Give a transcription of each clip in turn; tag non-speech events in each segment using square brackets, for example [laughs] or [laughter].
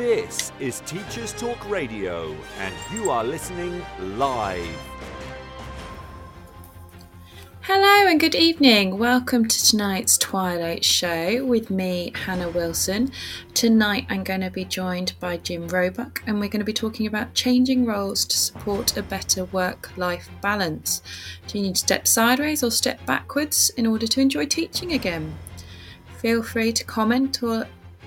This is Teachers Talk Radio, and you are listening live. Hello and good evening. Welcome to tonight's Twilight Show with me, Hannah Wilson. Tonight I'm going to be joined by Jim Roebuck and we're going to be talking about changing roles to support a better work life balance. Do you need to step sideways or step backwards in order to enjoy teaching again? Feel free to comment or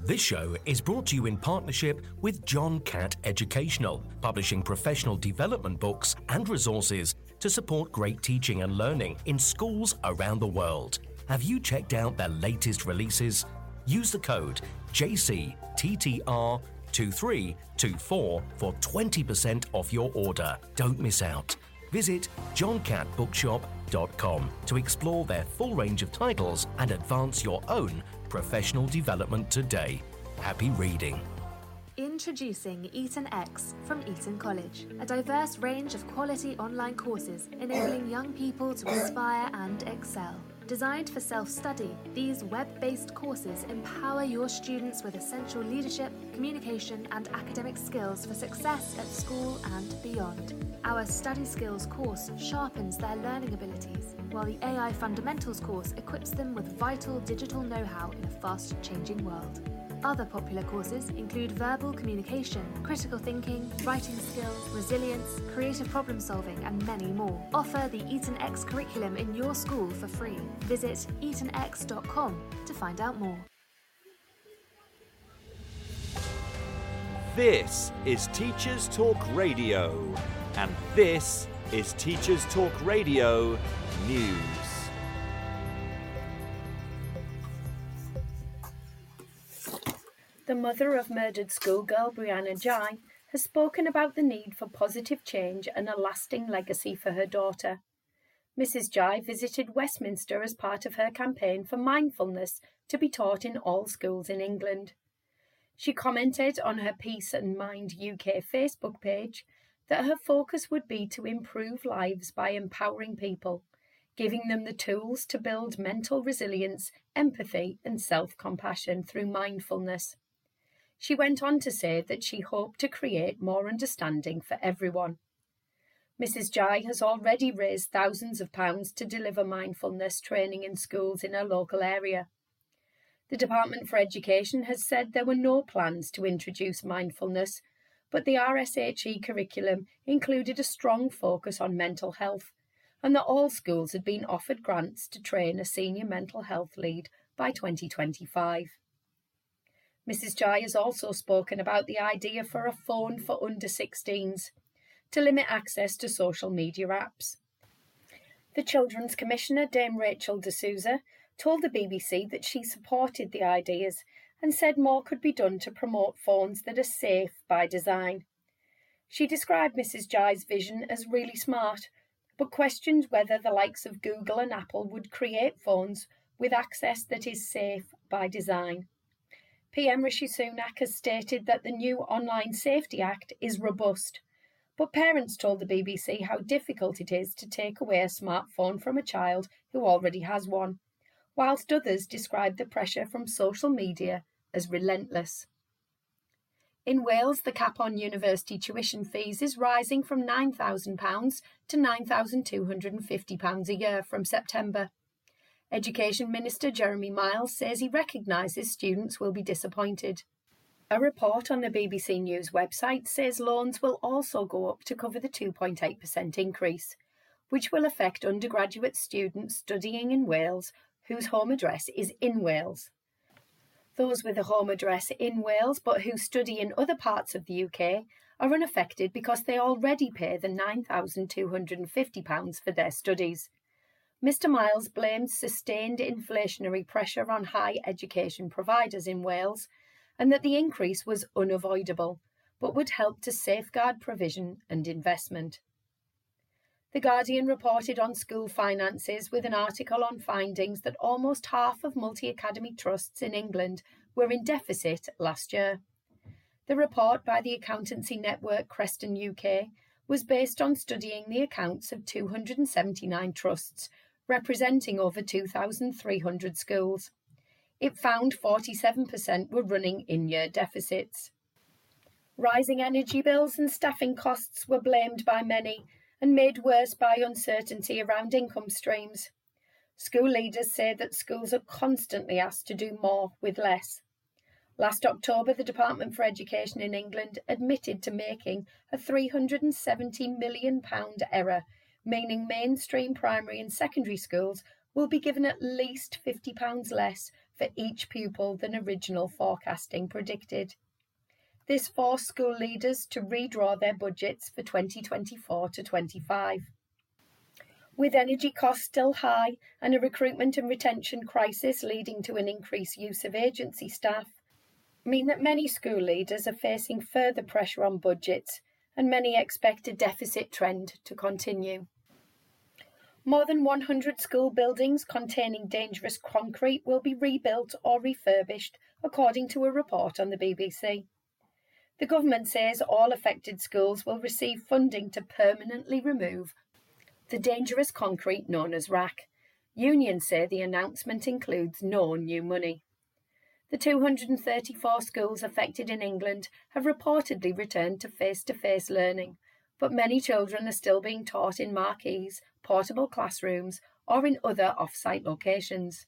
This show is brought to you in partnership with John Catt Educational, publishing professional development books and resources to support great teaching and learning in schools around the world. Have you checked out their latest releases? Use the code JCTTR2324 for 20% off your order. Don't miss out. Visit johncattbookshop.com to explore their full range of titles and advance your own professional development today. Happy reading. Introducing Eton X from Eton College, a diverse range of quality online courses enabling young people to aspire and excel. Designed for self study, these web based courses empower your students with essential leadership, communication, and academic skills for success at school and beyond. Our Study Skills course sharpens their learning abilities, while the AI Fundamentals course equips them with vital digital know how in a fast changing world. Other popular courses include verbal communication, critical thinking, writing skills, resilience, creative problem solving, and many more. Offer the Eton X curriculum in your school for free. Visit etonx.com to find out more. This is Teachers Talk Radio, and this is Teachers Talk Radio News. The mother of murdered schoolgirl Brianna Ghey has spoken about the need for positive change and a lasting legacy for her daughter. Mrs. Ghey visited Westminster as part of her campaign for mindfulness to be taught in all schools in England. She commented on her Peace and Mind UK Facebook page that her focus would be to improve lives by empowering people, giving them the tools to build mental resilience, empathy, and self compassion through mindfulness. She went on to say that she hoped to create more understanding for everyone. Mrs. Ghey has already raised thousands of pounds to deliver mindfulness training in schools in her local area. The Department for Education has said there were no plans to introduce mindfulness, but the RSHE curriculum included a strong focus on mental health, and that all schools had been offered grants to train a senior mental health lead by 2025. Mrs. Ghey has also spoken about the idea for a phone for under 16s to limit access to social media apps. The Children's Commissioner, Dame Rachel de Souza, told the BBC that she supported the ideas and said more could be done to promote phones that are safe by design. She described Mrs. Ghey's vision as really smart, but questions whether the likes of Google and Apple would create phones with access that is safe by design. PM Rishi Sunak has stated that the new Online Safety Act is robust, but parents told the BBC how difficult it is to take away a smartphone from a child who already has one, whilst others described the pressure from social media as relentless. In Wales, the cap on university tuition fees is rising from £9,000 to £9,250 a year from September. Education Minister Jeremy Miles says he recognises students will be disappointed. A report on the BBC News website says loans will also go up to cover the 2.8% increase, which will affect undergraduate students studying in Wales whose home address is in Wales. Those with a home address in Wales but who study in other parts of the UK are unaffected because they already pay the £9,250 for their studies. Mr Miles blamed sustained inflationary pressure on high education providers in Wales and that the increase was unavoidable, but would help to safeguard provision and investment. The Guardian reported on school finances with an article on findings that almost half of multi academy trusts in England were in deficit last year. The report by the accountancy network Kreston UK was based on studying the accounts of 279 trusts representing over 2,300 schools. It found 47% were running in year deficits. Rising energy bills and staffing costs were blamed by many and made worse by uncertainty around income streams. School leaders say that schools are constantly asked to do more with less. Last October, the Department for Education in England admitted to making a £370 million error meaning mainstream primary and secondary schools will be given at least £50 less for each pupil than original forecasting predicted. This forced school leaders to redraw their budgets for 2024 to 25. With energy costs still high and a recruitment and retention crisis leading to an increased use of agency staff, mean that many school leaders are facing further pressure on budgets and many expect a deficit trend to continue. More than 100 school buildings containing dangerous concrete will be rebuilt or refurbished, according to a report on the BBC. The government says all affected schools will receive funding to permanently remove the dangerous concrete known as RAAC. Unions say the announcement includes no new money. The 234 schools affected in England have reportedly returned to face to face learning, but many children are still being taught in marquees portable classrooms, or in other off site locations.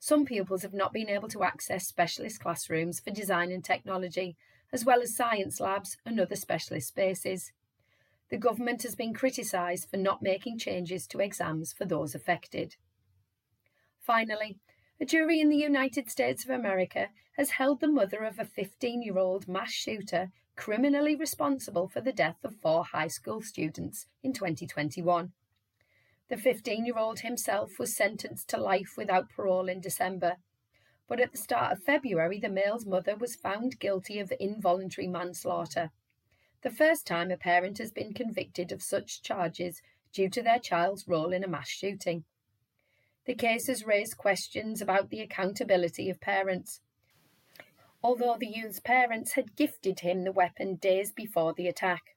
Some pupils have not been able to access specialist classrooms for design and technology, as well as science labs and other specialist spaces. The government has been criticised for not making changes to exams for those affected. Finally, a jury in the United States of America has held the mother of a 15 year old mass shooter criminally responsible for the death of four high school students in 2021. The 15 year old himself was sentenced to life without parole in December. But at the start of February, the male's mother was found guilty of involuntary manslaughter. The first time a parent has been convicted of such charges due to their child's role in a mass shooting. The case has raised questions about the accountability of parents. Although the youth's parents had gifted him the weapon days before the attack.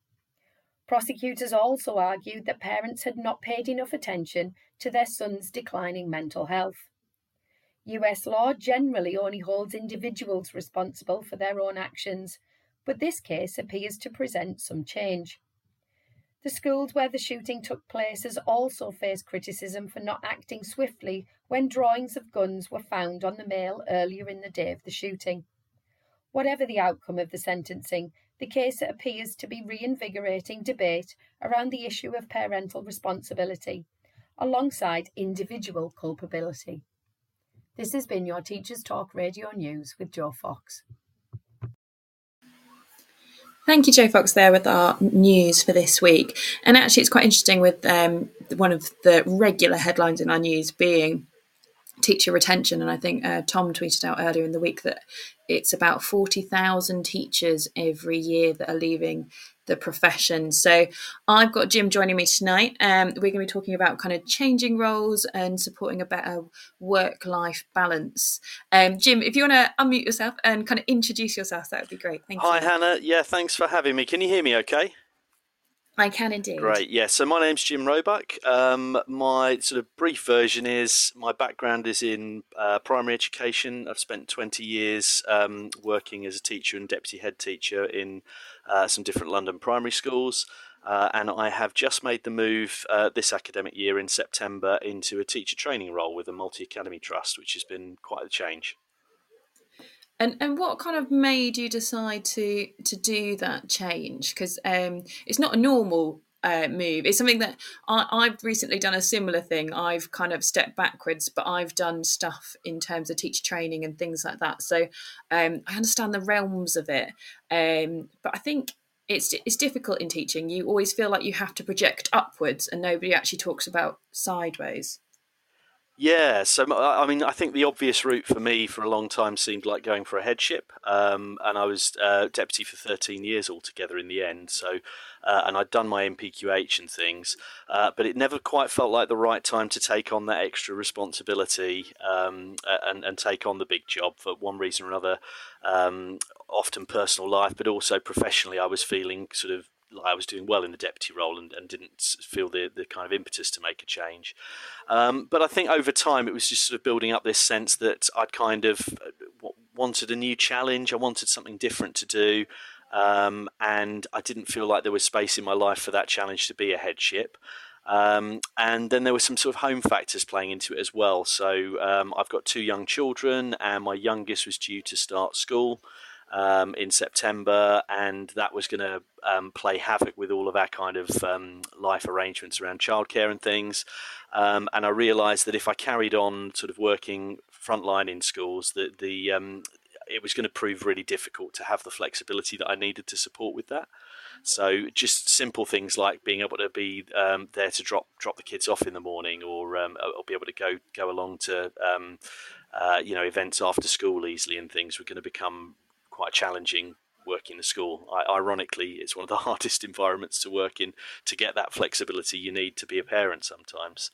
Prosecutors also argued that parents had not paid enough attention to their son's declining mental health. US law generally only holds individuals responsible for their own actions, but this case appears to present some change. The schools where the shooting took place has also faced criticism for not acting swiftly when drawings of guns were found on the male earlier in the day of the shooting. Whatever the outcome of the sentencing, the case appears to be reinvigorating debate around the issue of parental responsibility, alongside individual culpability. This has been your Teachers Talk Radio News with Joe Fox. Thank you, Joe Fox, there with our news for this week. And actually, it's quite interesting with um, one of the regular headlines in our news being teacher retention. And I think uh, Tom tweeted out earlier in the week that it's about 40,000 teachers every year that are leaving the profession. So I've got Jim joining me tonight. Um, we're going to be talking about kind of changing roles and supporting a better work life balance. Um, Jim, if you want to unmute yourself and kind of introduce yourself, that would be great. Thank Hi, you. Hi, Hannah. Yeah, thanks for having me. Can you hear me okay? I can indeed. Great. Yeah. So my name's Jim Roebuck. Um, my sort of brief version is my background is in uh, primary education. I've spent 20 years um, working as a teacher and deputy head teacher in uh, some different London primary schools. Uh, and I have just made the move uh, this academic year in September into a teacher training role with a multi academy trust, which has been quite a change. And and what kind of made you decide to to do that change? Because um, it's not a normal uh, move. It's something that I, have recently done a similar thing. I've kind of stepped backwards, but I've done stuff in terms of teacher training and things like that. So um, I understand the realms of it. Um, but I think it's it's difficult in teaching. You always feel like you have to project upwards, and nobody actually talks about sideways. Yeah, so I mean, I think the obvious route for me for a long time seemed like going for a headship, um, and I was uh, deputy for 13 years altogether in the end. So, uh, and I'd done my NPQH and things, uh, but it never quite felt like the right time to take on that extra responsibility um, and and take on the big job for one reason or another. Um, often personal life, but also professionally, I was feeling sort of I was doing well in the deputy role and, and didn't feel the, the kind of impetus to make a change. Um, but I think over time it was just sort of building up this sense that I'd kind of uh, wanted a new challenge. I wanted something different to do. Um, and I didn't feel like there was space in my life for that challenge to be a headship. Um, and then there were some sort of home factors playing into it as well. So um, I've got two young children, and my youngest was due to start school um, in September, and that was going to um, play havoc with all of our kind of um, life arrangements around childcare and things. Um, and I realised that if I carried on sort of working frontline in schools, that the um, it was going to prove really difficult to have the flexibility that I needed to support with that. So just simple things like being able to be um, there to drop drop the kids off in the morning, or um, or be able to go go along to um, uh, you know events after school easily and things were going to become quite challenging working in the school. I, ironically, it's one of the [laughs] hardest environments to work in to get that flexibility you need to be a parent sometimes.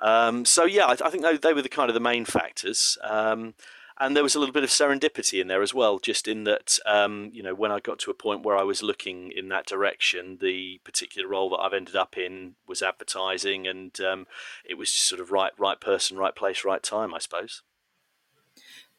Um, so yeah, I, I, think they, they, were the kind of the main factors. Um, and there was a little bit of serendipity in there as well, just in that um, you know when I got to a point where I was looking in that direction, the particular role that I've ended up in was advertising, and um, it was just sort of right, right person, right place, right time, I suppose.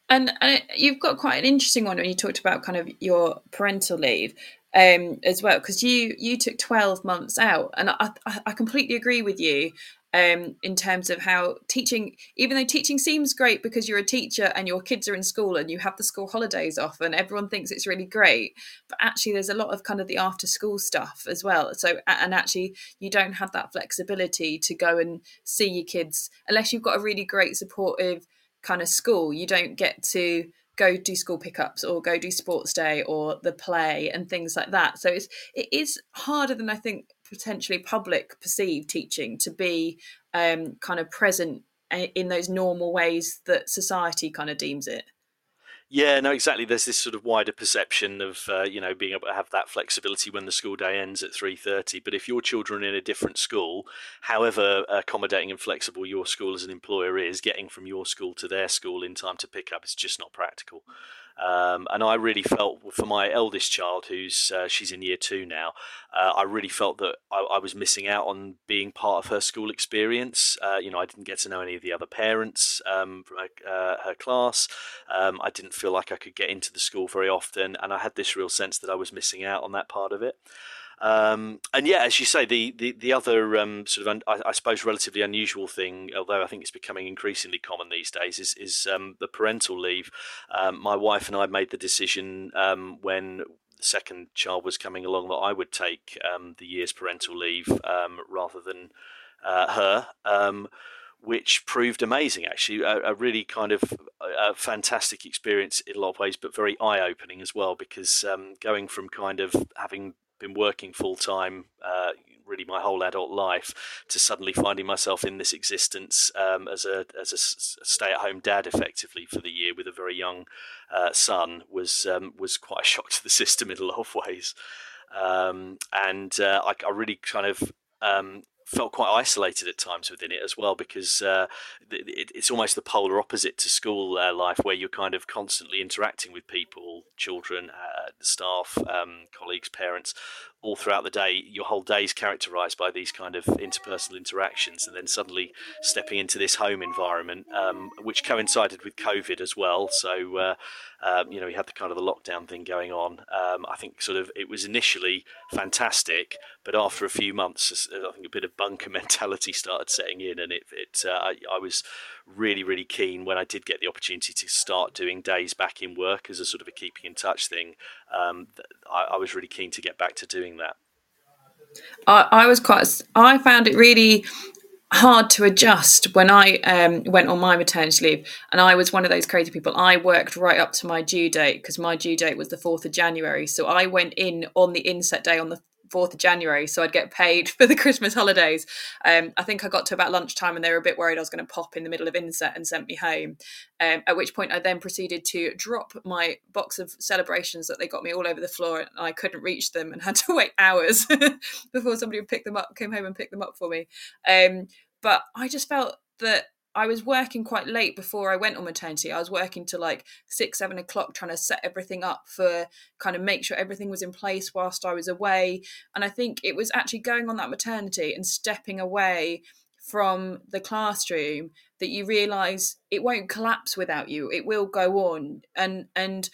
And, you've got quite an interesting one when you talked about kind of your parental leave um, as well, because you you took twelve months out, and I, I completely agree with you um, in terms of how teaching, even though teaching seems great because you're a teacher and your kids are in school and you have the school holidays off and everyone thinks it's really great, but actually there's a lot of kind of the after school stuff as well. So, and actually you don't have that flexibility to go and see your kids unless you've got a really great supportive kind of school. You don't get to go do school pickups or go do sports day or the play and things like that. So it's it is harder than I think potentially public perceived teaching to be um, kind of present eh, in those normal ways that society kind of deems it. Yeah, no, exactly. There's this sort of wider perception of uh, you know being able to have that flexibility when the school day ends at three thirty. But if your children are in a different school, however accommodating and flexible your school as an employer is, getting from your school to their school in time to pick up is just not practical. Um, and I really felt for my eldest child, who's uh, she's in year two now, uh, I really felt that I, I, was missing out on being part of her school experience. Uh, you know, I didn't get to know any of the other parents um, from her, uh, her class. Um, I didn't feel like I could get into the school very often, and I had this real sense that I was missing out on that part of it. Um, and yeah, as you say, the the the other um, sort of un, I, I, suppose relatively unusual thing, although I think it's becoming increasingly common these days, is is um, the parental leave. Um, my wife and I made the decision um, when the second child was coming along that I would take um, the year's parental leave rather than uh, her which proved amazing actually a, a really kind of a, fantastic experience in a lot of ways but very eye-opening as well because um, going from kind of having been working full time, uh, really my whole adult life, to suddenly finding myself in this existence um, as a as a stay at home dad, effectively for the year with a very young uh, son, was um, was quite a shock [laughs] to the system in a lot of ways, um, and uh, I, I, really kind of um, felt quite isolated at times within it as well because uh, it, it's almost the polar opposite to school uh, life where you're kind of constantly interacting with people, children, uh, staff, um, colleagues, parents, all throughout the day, your whole day is characterized by these kind of interpersonal interactions, and then suddenly stepping into this home environment, um, which coincided with COVID as well. So, uh, um, you know, we had the kind of the lockdown thing going on. Um, I think sort of it was initially fantastic, but after a few months, I think a bit of bunker [laughs] mentality started setting in, and it, it uh, I, I was really, really keen when I did get the opportunity to start doing days back in work as a sort of a keeping in touch thing. Um, I, I, was really keen to get back to doing that. I, I was quite. I found it really hard to adjust when I um, went on my maternity leave, and I was one of those crazy people. I worked right up to my due date because my due date was the fourth of January, so I went in on the inset day on the 4th of January, so I'd get paid [laughs] for the Christmas holidays. Um, I think I got to about lunchtime and they were a bit worried I was going to pop in the middle of inset and sent me home. Um, at which point I then proceeded to drop my box of celebrations that they got me all over the floor and I couldn't reach them and [laughs] had to wait hours [laughs] before somebody would pick them up, came home and picked them up for me. Um, but I just felt that I was working quite late before I went on maternity. I was working to like six, seven o'clock, trying to set everything up for kind of make sure everything was in place whilst I was away. And I think it was actually going on that maternity and stepping away from the classroom that you realize it won't collapse without you. It will go on. And, and,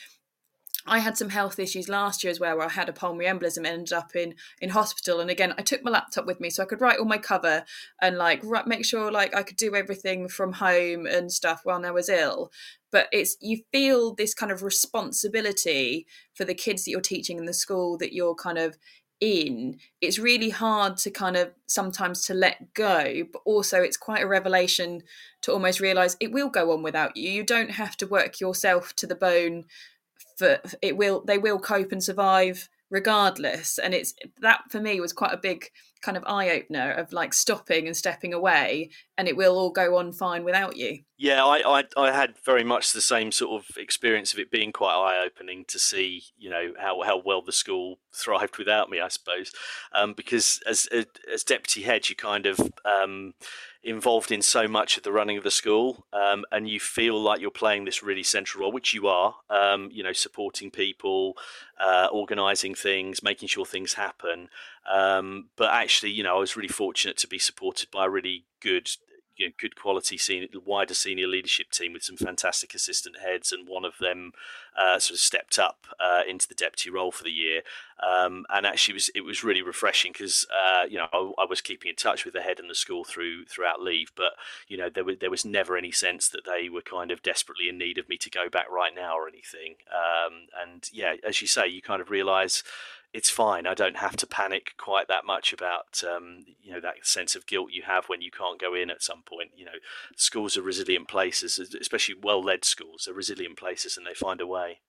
I had some health issues last year as well, where I had a pulmonary embolism, and ended up in in hospital. And again, I took my laptop with me so I could write all my cover and like make sure like I could do everything from home and stuff while I was ill. But it's you feel this kind of responsibility for the kids that you're teaching in the school that you're kind of in it's really hard to kind of sometimes to let go but also it's quite a revelation to almost realize it will go on without you you don't have to work yourself to the bone for it will they will cope and survive regardless. And it's that for me was quite a big kind of eye opener of like stopping and stepping away and it will all go on fine without you yeah I, I i had very much the same sort of experience of it being quite eye opening to see you know how how well the school [laughs] thrived without me i suppose um, because as as deputy head you kind of um, involved in so much of the running of the school, um, and you feel like you're playing this really central role, which you are. Um, you know, supporting people, uh, organising things, making sure things happen. Um, but actually, you know, I was really fortunate to be supported by a really good you know, good quality senior, wider senior leadership team with some fantastic assistant heads, and one of them uh, sort of stepped up uh, into the deputy role for the year. Um, and actually, it was it was really refreshing because uh, you know I, I, was keeping in touch with the head and the school through throughout leave, but you know there was there was never any sense that they were kind of desperately in need of me to go back right now or anything. Um, and yeah, as you say, you kind of realise it's fine. I don't have to panic quite that much about um, you know that sense of guilt you have when you can't go in at some point. You know, schools are resilient places, especially well-led schools are resilient places, and they find a way.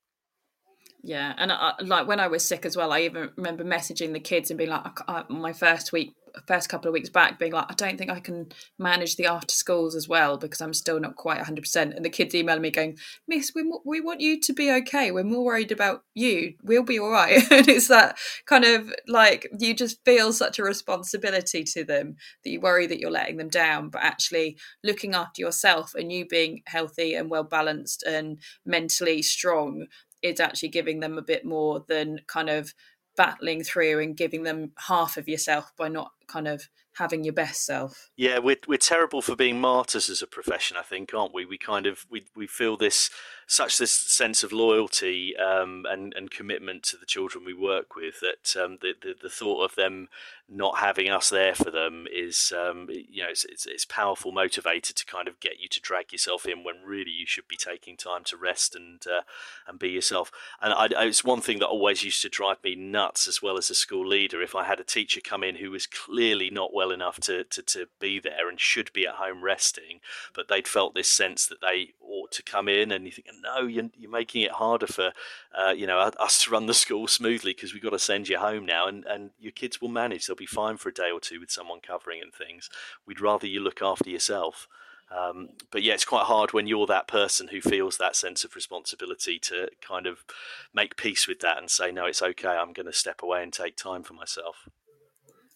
Yeah, and I, like when I was sick as well, I even remember messaging the kids and being like, I, my first week first couple of weeks back being like, I don't think I can manage the after schools as well because I'm still not quite 100%. And the kids emailing me going, Miss, we, we want you to be okay. We're more worried about you. We'll be all right. [laughs] and it's that kind of like you just feel such a responsibility to them that you worry that you're letting them down, but actually looking after yourself and you being healthy and well balanced and mentally strong is actually giving them a bit more than kind of battling through and giving them half of yourself by not kind of having your best self. Yeah, we're we're terrible for being martyrs as a profession, I think, aren't we? We kind of we we feel this such this sense of loyalty um, and and commitment to the children we work with that um, the, the, the thought of them not having us there for them is um, you know it's, it's, it's powerful motivator to kind of get you to drag yourself in when really you should be taking time to rest and uh, and be yourself. And I, it's one thing that always used to drive me nuts as well as a school leader if I had a teacher come in who was clearly not well enough to, to, to be there and should be at home resting, but they'd felt this sense that they ought to come in and you think no, you're, you're making it harder for uh, you know us to run the school smoothly because we've got to send you home now, and, and your kids will manage. They'll be fine for a day or two with someone covering and things. We'd rather you look after yourself. Um, but yeah, it's quite hard when you're that person who feels that sense of responsibility to kind of make peace with that and say, no, it's okay. I'm going to step away and take time for myself.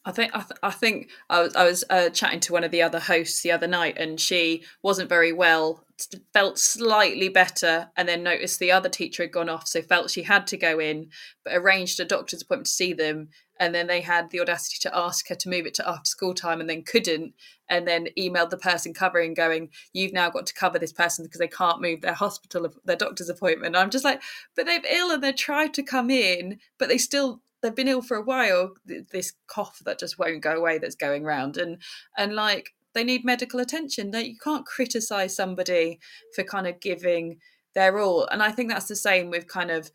I think I, th- I think I was I was uh, chatting to one of the other hosts the other night, and she wasn't very well. Felt slightly better, and then noticed the other teacher had gone off, so felt she had to go in, but arranged a doctor's appointment to see them. And then they had the audacity to ask her to move it to after school time, and then couldn't. And then emailed the person covering, going, "You've now got to cover this person because they can't move their hospital, their doctor's appointment." I'm just like, but they've ill and they tried to come in, but they still they've been ill for a while this cough that just won't go away that's going around and and like they need medical attention. That you can't criticize somebody for kind of giving their all and i think that's the same with kind of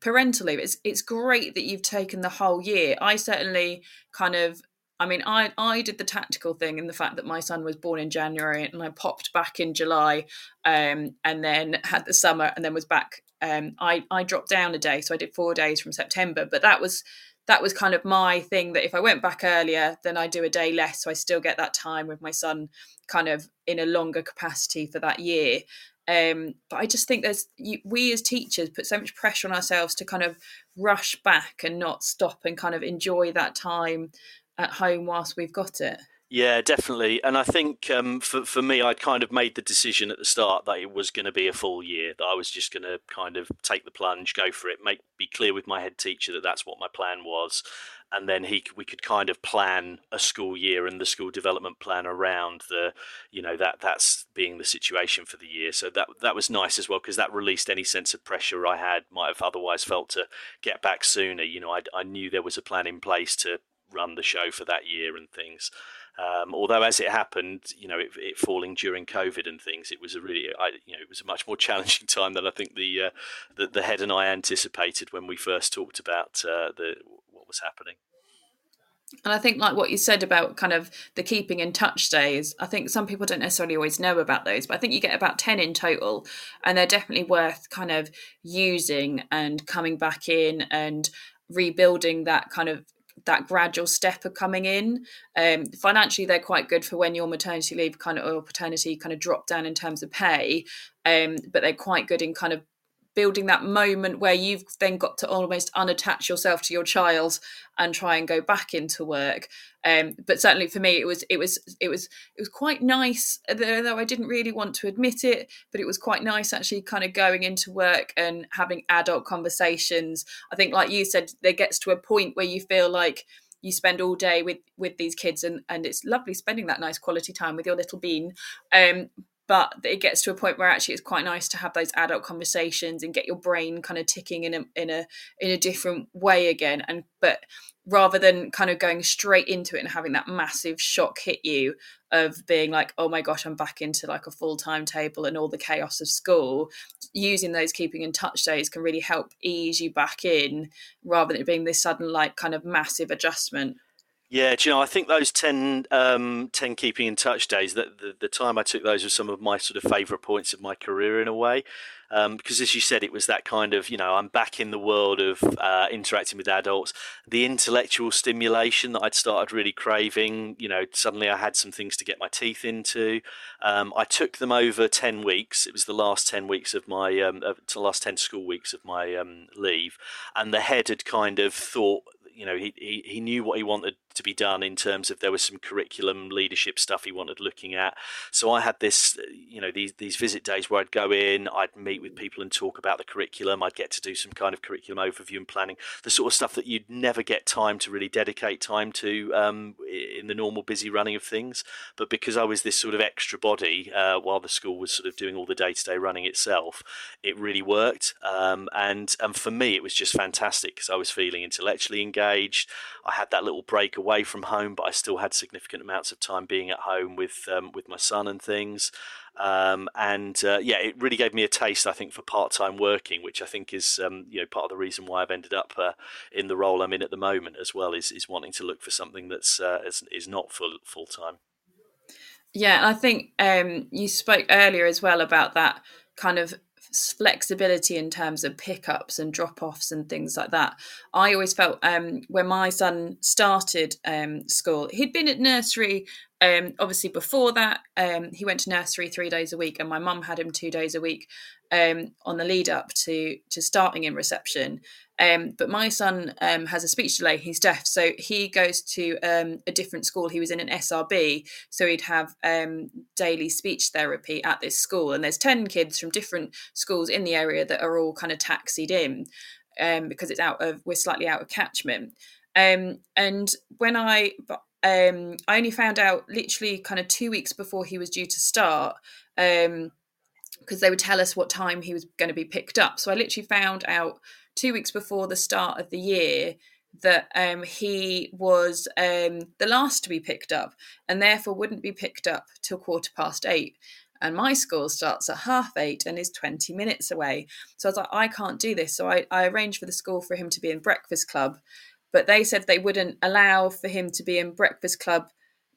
parental leave it's it's great that you've taken the whole year. I certainly kind of I mean, I I did the tactical thing in the fact that my son was born in January and I popped back in July, um, and then had the summer and then was back um, I, I dropped down a day, so I did four days from September. But that was that was kind of my thing that if I went back earlier, then I do a day less. So I still get that time with my son kind of in a longer capacity for that year. Um, but I just think there's you, we as teachers put so much pressure on ourselves to kind of rush back and not stop and kind of enjoy that time at home whilst we've got it. Yeah, definitely. And I think um, for for me, I'd kind of made the decision at the start that it was going to be a full year. That I was just going to kind of take the plunge, go for it, make be clear with my head teacher that that's what my plan was, and then he we could kind of plan a school year and the school development plan around the, you know, that that's being the situation for the year. So that that was nice as well because that released any sense of pressure I had might have otherwise felt to get back sooner. You know, I I knew there was a plan in place to run the show for that year and things. Um, although, as it happened, you know, it, it, falling during COVID and things, it was a really, I, you know, it was a much more [laughs] challenging time than I think the uh, the, the, head and I anticipated when we first talked about uh, the what was happening. And I think, like what you said about kind of the keeping in touch days, I think some people don't necessarily always know about those, but I think you get about 10 in total, and they're definitely worth kind of using and coming back in and rebuilding that kind of that gradual step of coming in. Um, financially, they're quite good for when your maternity leave kind of or paternity kind of drop down in terms of pay, um, but they're quite good in kind of building that moment where you've then got to almost unattach yourself to your child and try and go back into work. Um, but certainly for me it was it was it was it was quite nice though i didn't really want to admit it but it was quite nice actually kind of going into work and having adult conversations. I think like you said there gets to a point where you feel like you spend all day with with these kids and and it's lovely spending that nice quality time with your little bean. Um, but it gets to a point where actually it's quite nice to have those adult conversations and get your brain kind of ticking in a in a in a different way again. And but rather than kind of going straight into it and having that massive shock hit you of being like oh my gosh i'm back into like a full timetable and all the chaos of school using those keeping in touch days can really help ease you back in rather than it being this sudden like kind of massive adjustment yeah, do you know, I think those 10, um, 10 keeping in touch days, that the, the time I took those were some of my sort of favourite points of my career in a way. Um, because as you said, it was that kind of, you know, I'm back in the world of uh, interacting with adults. The intellectual stimulation that I'd started really craving, you know, suddenly I had some things to get my teeth into. Um, I took them over 10 weeks. It was the last 10 weeks of my, um, the last 10 school weeks of my um, leave. And the head had kind of thought, you know, he, he, he knew what he wanted to be done in terms of there was some curriculum leadership stuff he wanted looking at. So I had this, you know, these these visit days where I'd go in, I'd meet with people and talk about the curriculum. I'd get to do some kind of curriculum overview and planning, the sort of stuff that you'd never get time to really dedicate time to um, in the normal busy running of things. But because I was this sort of extra body uh, while the school was sort of doing all the day to day running itself, it really worked. Um, and and for me, it was just fantastic because I was feeling intellectually engaged. I had that little break away from home, but I still had significant amounts of time being at home with um, with my son and things. Um, and uh, yeah, it really gave me a taste, I think, for part-time working, which I think is um, you know part of the reason why I've ended up uh, in the role I'm in at the moment as well. Is is wanting to look for something that's uh, is, is not full full time. Yeah, I think um, you spoke earlier as well about that kind of flexibility in terms of pickups and drop offs and things like that. I always felt um, when my son started um, school, he'd been at nursery um, obviously before that. Um, he went to nursery three days a week, and my mum had him two days a week um, on the lead up to to starting in reception. Um, but my son um, has a speech delay; he's deaf, so he goes to um, a different school. He was in an SRB, so he'd have daily speech therapy at this school. And there's ten kids from different schools in the area that are all kind of taxied in because it's out of we're slightly out of catchment. Um, and when I I only found out literally kind of two weeks before he was due to start. Um, because they would tell us what time he was going to be picked up. So I literally found out two weeks before the start of the year that um, he was um, the last to be picked up and therefore wouldn't be picked up till quarter past eight. And my school starts at half eight and is 20 minutes away. So I was like, I can't do this. So I, I arranged for the school for him to be in breakfast club. But they said they wouldn't allow for him to be in breakfast club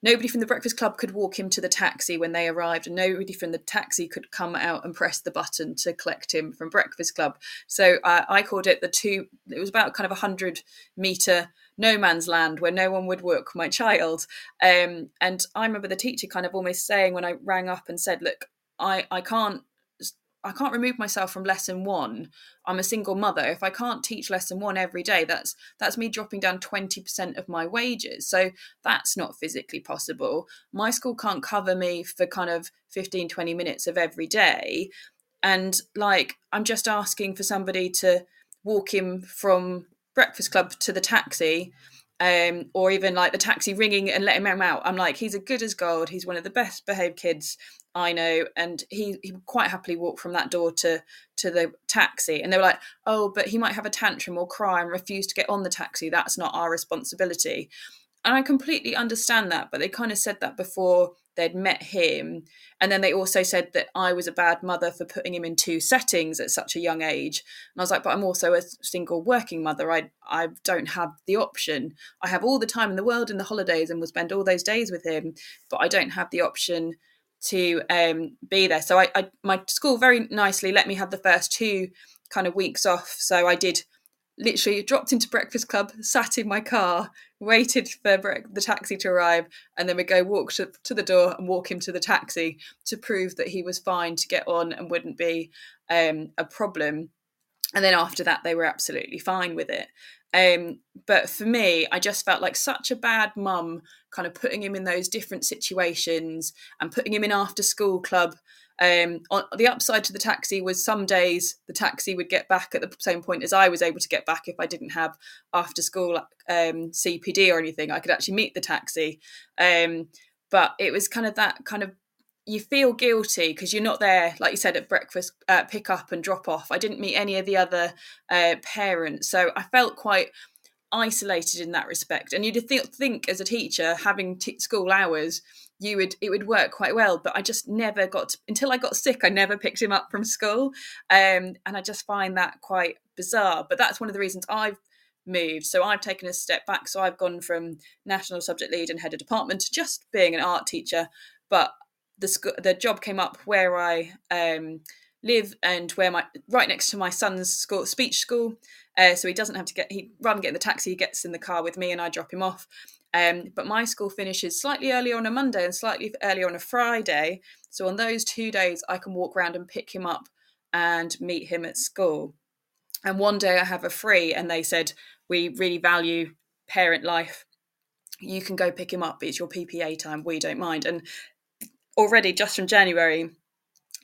nobody from the breakfast club could walk him to the taxi when they arrived, and nobody from the taxi could come out and press the button to collect him from breakfast club. So uh, I called it the two. It was about kind of a hundred meter no man's land where no one would work my child. Um, and I remember the teacher kind of almost saying when I rang up and said, "Look, I I can't I can't remove myself from lesson one. I'm a single mother. If I can't teach lesson one every day, that's that's me dropping down 20% of my wages. So that's not physically possible. My school can't cover me for kind of 15, 20 minutes of every day. And like I'm just asking for somebody to walk him from breakfast club to the taxi um, or even like the taxi ringing and letting him out. I'm like, he's as good as gold. He's one of the best behaved kids I know, and he he quite happily walk from that door to to the taxi. And they were like, oh, but he might have a tantrum or cry and refuse to get on the taxi. That's not our responsibility. And I completely understand that, but they kind of said that before they'd met him. And then they also said that I was a bad mother for putting him in two settings at such a young age. And I was like, but I'm also a single working mother. I I don't have the option. I have all the time in the world in the holidays and will spend all those days with him, but I don't have the option to um, be there. So I, I my school very nicely let me have the first two kind of weeks off. So I did literally dropped into breakfast club sat in my car waited for the taxi to arrive and then we go walk to, to, the door and walk him to the taxi to prove that he was fine to get on and wouldn't be um, a problem. And then after that they were absolutely fine with it. Um, but for me i just felt like such a bad mum kind of putting him in those different situations and putting him in after school club um, on the upside to the taxi was some days the taxi would get back at the same point as I was able to get back if I didn't have after school um, CPD or anything. I could actually meet the taxi, um, but it was kind of that kind of you feel guilty because you're not there, like you said, at breakfast, uh, pick up and drop off. I didn't meet any of the other uh, parents, so I felt quite isolated in that respect. And you'd th- think as a teacher, having t- school hours, you would it would work quite well but i just never got to, until i got sick i never picked him up from school. Um, and i just find that quite bizarre but that's one of the reasons i've moved. So i've taken a step back so i've gone from national subject lead and head of department to just being an art teacher. But the sc- the job came up where i um, live and where my right next to my son's school speech school. Uh, so he doesn't have to get he rather than get in the taxi he gets in the car with me and i drop him off um, but my school finishes slightly earlier on a Monday and slightly earlier on a Friday. So on those two days, I can walk around and pick him up and meet him at school. And one day I have a free, and they said, We really value parent life. You can go pick him up. It's your PPA time. We don't mind. And already, just from January,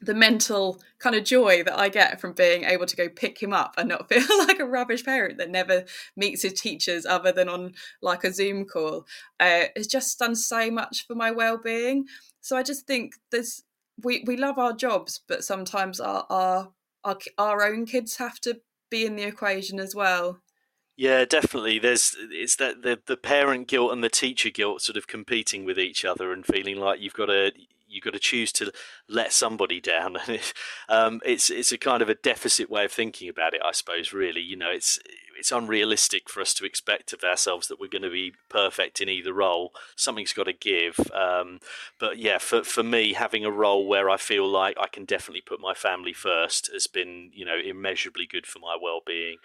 the mental kind of joy that I get from being able to go pick him up and not [laughs] feel like a rubbish parent that never meets his teachers other than on like a Zoom call uh, has just done so much for my well-being. So I just think there's we we love our jobs, but sometimes our our our, our own kids have to be in the equation as well. Yeah, definitely. There's it's that the the parent guilt and the teacher guilt sort of competing with each other and feeling like you've got to you've got to choose to let somebody down, [laughs] and um, it's it's a kind of a deficit way of thinking about it, I suppose. Really, you know, it's it's unrealistic for us to expect of ourselves that we're going to be perfect in either role. Something's got to give. Um, but yeah, for for me, having a role where I feel like I can definitely put my family first has been you know immeasurably good for my well being.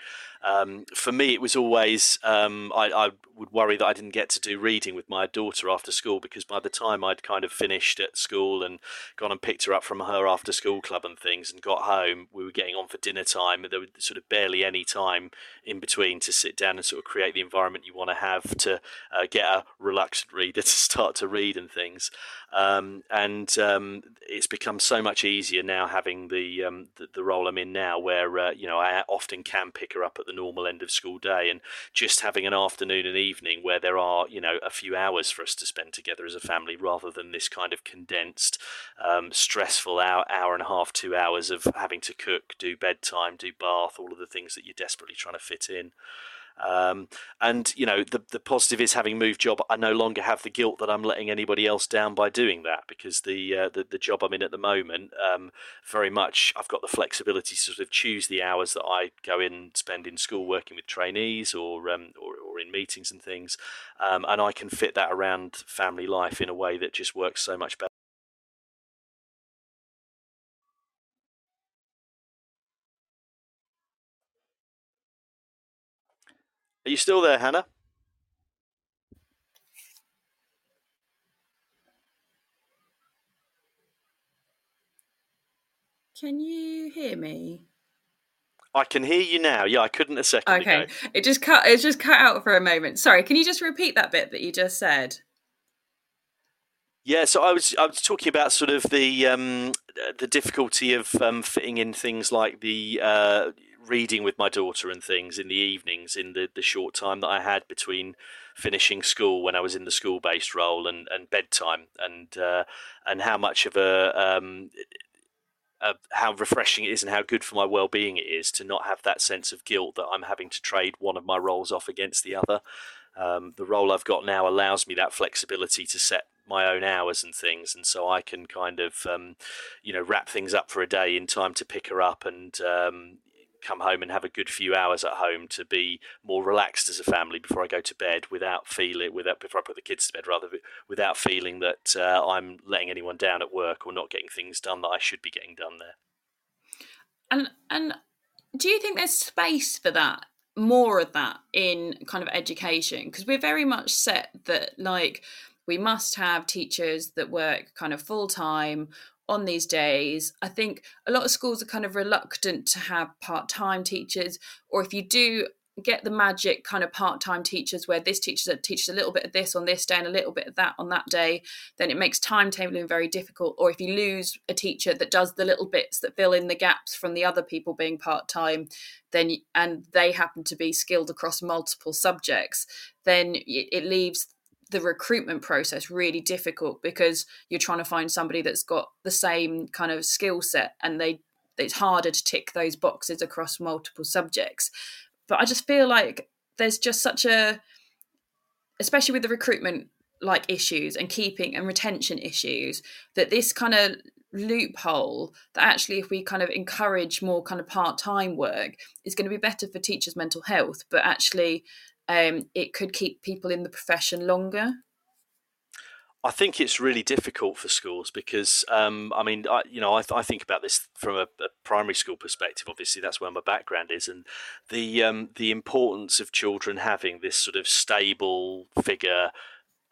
Um, for me, it was always um, I, I, would worry that I didn't get to do reading with my daughter after school because by the time I'd kind of finished at school and gone and picked her up from her after school club and things and got home, we were getting on for dinner time. There was sort of barely any time in between to sit down and sort of create the environment you want to have to uh, get a reluctant reader [laughs] to start to read and things. Um, and um, it's become so much easier now having the, um, the, the role I'm in now, where uh, you know I often can pick her up at the normal end of school day, and just having an afternoon and evening where there are you know a few hours for us to spend together as a family, rather than this kind of condensed, um, stressful hour hour and a half, two hours of having to cook, do bedtime, do bath, all of the things that you're desperately trying to fit in. Um, and you know, the the positive is having moved job. I no longer have the guilt that I'm letting anybody else down by doing that because the uh, the, the job I'm in at the moment, um, very much I've got the flexibility to sort of choose the hours that I go in and spend in school working with trainees or um, or or in meetings and things, um, and I can fit that around family life in a way that just works so much better. Are you still there, Hannah? Can you hear me? I can hear you now. Yeah, I couldn't a second okay. ago. It just cut. It just cut out for a moment. Sorry. Can you just repeat that bit that you just said? Yeah, so I was I was talking about sort of the um, the difficulty of um, fitting in things like the uh, reading with my daughter and things in the evenings in the, the short time that I had between finishing school when I was in the school based role and, and bedtime and uh, and how much of a um, how refreshing it is and how good for my well-being it is to not have that sense of guilt that I'm having to trade one of my roles off against the other. Um, the role I've got now allows me that flexibility to set my own hours and things, and so I can kind of, um, you know, wrap things up for a day in time to pick her up and um, come home and have a good few hours at home to be more relaxed as a family before I go to bed without feeling without before I put the kids to bed rather without feeling that uh, I'm letting anyone down at work or not getting things done that I should be getting done there. And and do you think there's space for that more of that in kind of education because we're very much set that like we must have teachers that work kind of full time on these days. I think a lot of schools are kind of reluctant to have part time teachers, or if you do get the magic kind of part-time teachers where this teacher teaches a little bit of this on this day and a little bit of that on that day then it makes timetabling very difficult or if you lose a teacher that does the little bits that fill in the gaps from the other people being part-time then and they happen to be skilled across multiple subjects then it leaves the recruitment process really difficult because you're trying to find somebody that's got the same kind of skill set and they it's harder to tick those boxes across multiple subjects. But i just feel like there's just such a especially with the recruitment like issues and keeping and retention issues that this kind of loophole that actually if we kind of encourage more kind of part-time work is going to be better for teachers mental health. But actually um, it could keep people in the profession longer? I think it's really difficult for schools because, um, I mean, I, you know, I, I, think about this from a, a, primary school perspective. Obviously, that's where my background is, and the um, the importance of children having this sort of stable figure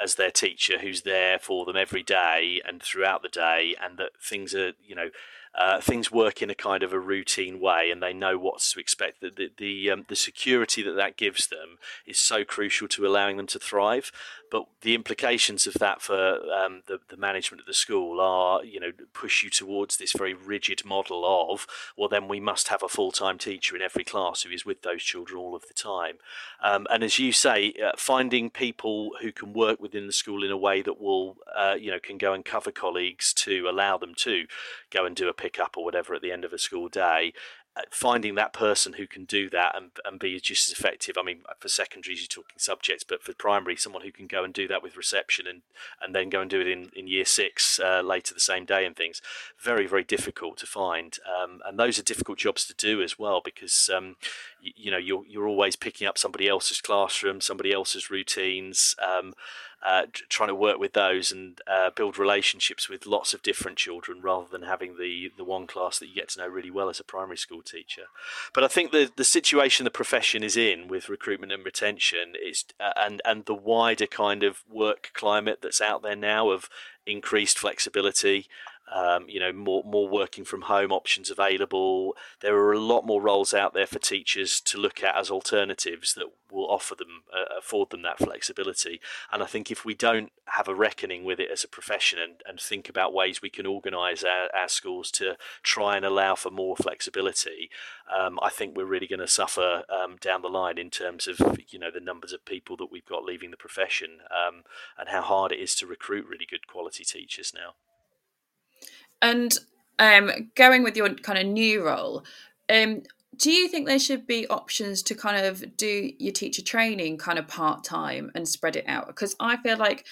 as their teacher who's there for them every day and throughout the day, and that things are, you know, uh, things work in a kind of a routine way, and they know what to expect. The the the, um, the security that that gives them is so crucial to allowing them to thrive. But the implications of that for um, the the management of the school are, you know, push you towards this very rigid model of, well, then we must have a full time teacher in every class who is with those children all of the time. Um, and as you say, uh, finding people who can work within the school in a way that will, uh, you know, can go and cover colleagues to allow them to go and do a pick up or whatever at the end of a school day finding that person who can do that and, and be just as effective. I mean, for secondaries, you're talking subjects, but for primary, someone who can go and do that with reception and, and then go and do it in, in year six uh, later the same day and things, very, very difficult to find. Um, and those are difficult jobs to do as well because, um, you, you, know, you're, you're always picking up somebody else's classroom, somebody else's routines. Um, uh, trying to work with those and uh, build relationships with lots of different children rather than having the the one class that you get to know really well as a primary school teacher. But I think the the situation the profession is in with recruitment and retention is uh, and and the wider kind of work climate that's out there now of increased flexibility um, you know, more more working from home options available. There are a lot more roles out there for teachers to look at as alternatives that will offer them, uh, afford them that flexibility. And I think if we don't have a reckoning with it as a profession and, and think about ways we can organise our, our schools to try and allow for more flexibility, um, I think we're really going to suffer um, down the line in terms of you know the numbers of people that we've got leaving the profession um, and how hard it is to recruit really good quality teachers now. And um, going with your kind of new role, um, do you think there should be options to kind of do your teacher training kind of part time and spread it out? Because I feel like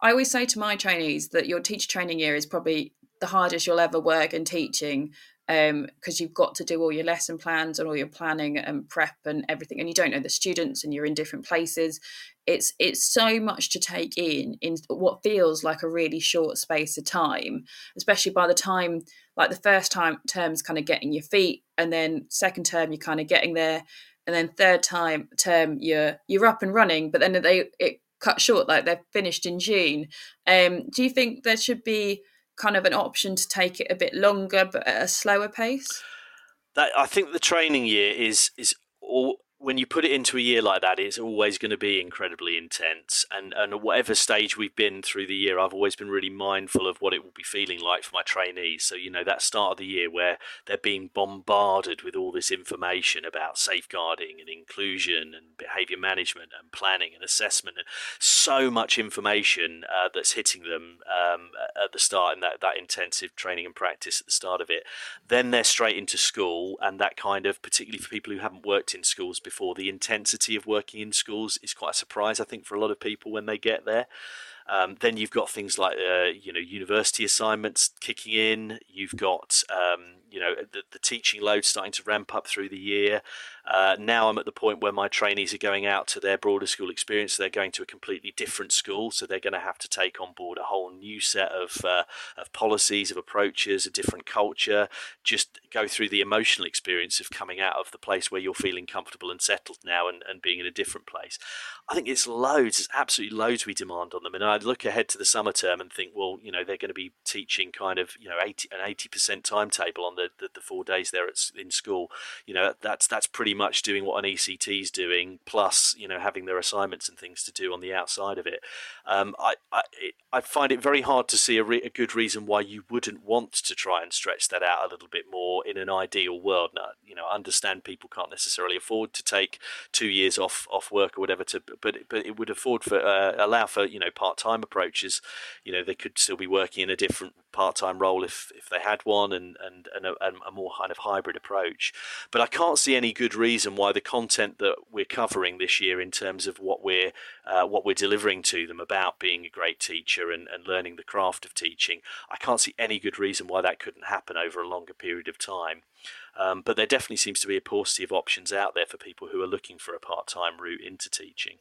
I always say to my trainees that your teacher training year is probably the hardest you'll ever work in teaching because um, you've got to do all your lesson plans and all your planning and prep and everything, and you don't know the students, and you're in different places. It's it's so much to take in in what feels like a really short space of time, especially by the time like the first time term's kind of getting your feet, and then second term you're kind of getting there, and then third time term you're you're up and running, but then they it cut short like they're finished in June. Um, do you think there should be kind of an option to take it a bit longer but at a slower pace? That I think the training year is is all when you put it into a year like that, it's always going to be incredibly intense. And and whatever stage we've been through the year, I've always been really mindful of what it will be feeling like for my trainees. So you know that start of the year where they're being bombarded with all this information about safeguarding and inclusion and behaviour management and planning and assessment and so much information uh, that's hitting them um, at the start and that that intensive training and practice at the start of it. Then they're straight into school, and that kind of particularly for people who haven't worked in schools before. The intensity of working in schools is quite a surprise, I think, for a lot of people when they get there. Um, then you've got things like uh, you know university assignments kicking in. You've got um, you know the, the teaching load starting to ramp up through the year. Uh, now I'm at the point where my trainees are going out to their broader school experience. They're going to a completely different school, so they're going to have to take on board a whole new set of uh, of policies, of approaches, a different culture. Just go through the emotional experience of coming out of the place where you're feeling comfortable and settled now, and, and being in a different place. I think it's loads. It's absolutely loads we demand on them, and I look ahead to the summer term and think, well, you know, they're going to be teaching kind of you know 80, an eighty percent timetable on the, the, the four days they're at, in school. You know, that's that's pretty much doing what an ECT is doing, plus you know having their assignments and things to do on the outside of it. Um, I I, I, find it very hard to see a, re- a, good reason why you wouldn't want to try and stretch that out a little bit more in an ideal world. Now, you know, I understand people can't necessarily afford to take two years off off work or whatever to, but but it would afford for uh, allow for you know part time approaches. You know, they could still be working in a different part time role if if they had one, and and and a, a more kind of hybrid approach. But I can't see any good reason why the content that we're covering this year in terms of what we're uh, what we're delivering to them about being a great teacher and, and learning the craft of teaching, I can't see any good reason why that couldn't happen over a longer period of time. Um, but there definitely seems to be a paucity of options out there for people who are looking for a part time route into teaching.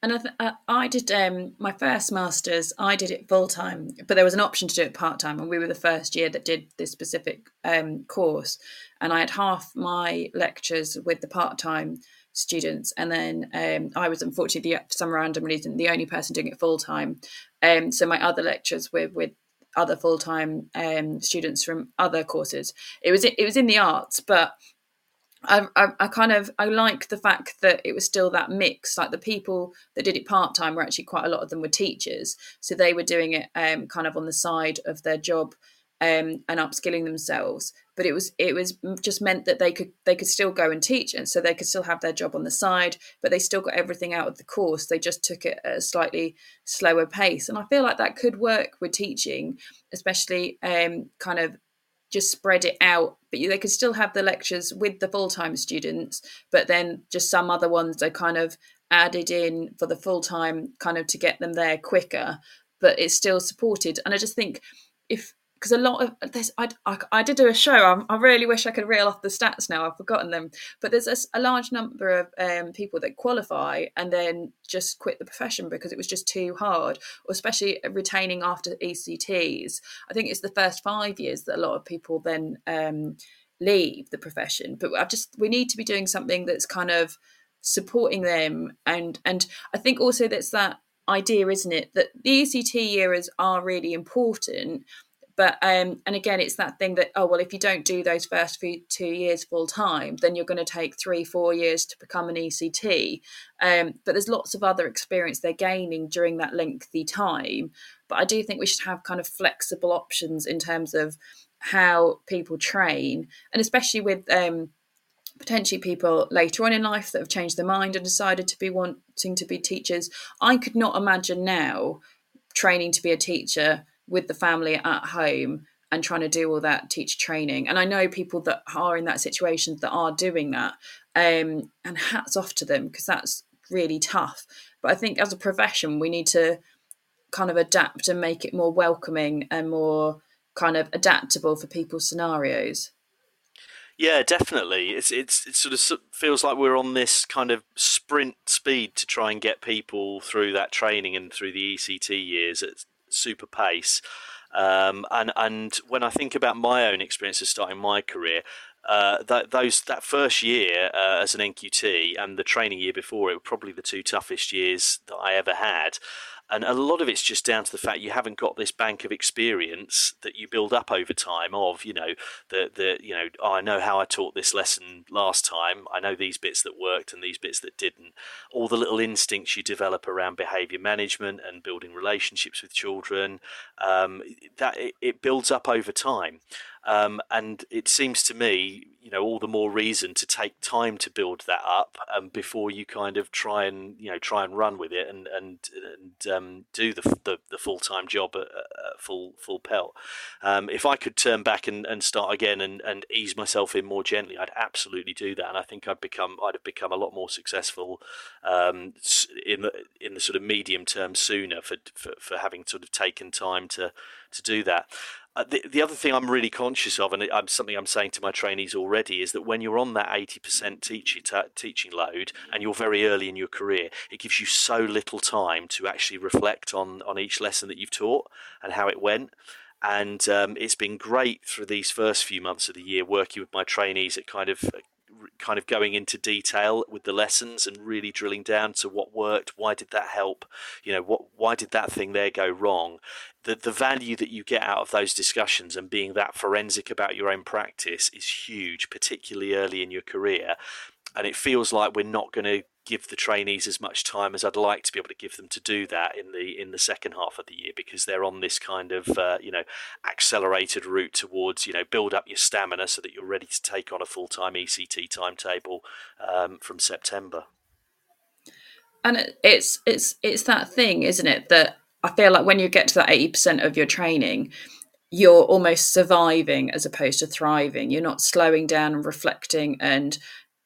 And I, th- uh, I did um, my first masters. I did it full time, but there was an option to do it part time, and we were the first year that did this specific um, course. And I had half my lectures with the part time students, and then um, I was unfortunately the, for some random reason the only person doing it full time. Um, so my other lectures were with other full time um, students from other courses. It was it was in the arts, but I, I, kind of I like the fact that it was still that mix. Like the people that did it part time were actually quite a lot of them were teachers, so they were doing it um, kind of on the side of their job um, and upskilling themselves. But it was it was just meant that they could they could still go and teach, and so they could still have their job on the side, but they still got everything out of the course. They just took it at a slightly slower pace, and I feel like that could work with teaching, especially um, kind of just spread it out but they could still have the lectures with the full-time students but then just some other ones are kind of added in for the full-time kind of to get them there quicker but it's still supported. And i just think if because a lot of this I, I, I, did do a show I, I, really wish i could reel off the stats now i've forgotten them. But there's a, a large number of um, people that qualify and then just quit the profession because it was just too hard or especially retaining after ects i think it's the first five years that a lot of people then um, leave the profession but i just we need to be doing something that's kind of supporting them and and i think also that's that idea isn't it that the ect years are really important but um, and again it's that thing that oh well if you don't do those first few two years full time then you're going to take three four years to become an ect um, but there's lots of other experience they're gaining during that lengthy time. But i do think we should have kind of flexible options in terms of how people train and especially with um, potentially people later on in life that have changed their mind and decided to be wanting to be teachers. I could not imagine now training to be a teacher with the family at home and trying to do all that teacher training. And I know people that are in that situation that are doing that. Um, and hats off to them because that's really tough. But I think as a profession, we need to kind of adapt and make it more welcoming and more kind of adaptable for people's scenarios. Yeah, definitely. It's it's it sort of feels like we're on this kind of sprint speed to try and get people through that training and through the ECT years at super pace. Um, and and when I think about my own experience of starting my career, uh, that those that first year uh, as an NQT and the training year before it were probably the two toughest years that I ever had and a lot of it's just down to the fact you haven't got this bank of experience that you build up over time of you know the the you know oh, I know how I taught this lesson last time. I know these bits that worked and these bits that didn't. All the little instincts you develop around behavior management and building relationships with children um, that it, it builds up over time um, and it seems to me, you know, all the more reason to take time to build that up um, before you kind of try and you know try and run with it and and and um, do the the, the full time job at, at, full full pelt. Um, if I could turn back and, and start again and, and ease myself in more gently, I'd absolutely do that, and I think I'd become I'd have become a lot more successful um, in the in the sort of medium term sooner for, for for having sort of taken time to to do that. Uh, the, the other thing I'm really conscious of, and I'm something I'm saying to my trainees already, is that when you're on that 80% teaching t- teaching load and you're very early in your career, it gives you so little time to actually reflect on on each lesson that you've taught and how it went. And um, it's been great through these first few months of the year working with my trainees at kind of kind of going into detail with the lessons and really drilling down to what worked why did that help you know what why did that thing there go wrong? The the value that you get out of those discussions and being that forensic about your own practice is huge particularly early in your career and it feels like we're not going to give the trainees as much time as I'd like to be able to give them to do that in the in the second half of the year because they're on this kind of uh, you know accelerated route towards you know build up your stamina so that you're ready to take on a full time ECT timetable um, from September. And it's it's it's that thing, isn't it? That I feel like when you get to that eighty percent of your training, you're almost surviving as opposed to thriving. You're not slowing down and reflecting and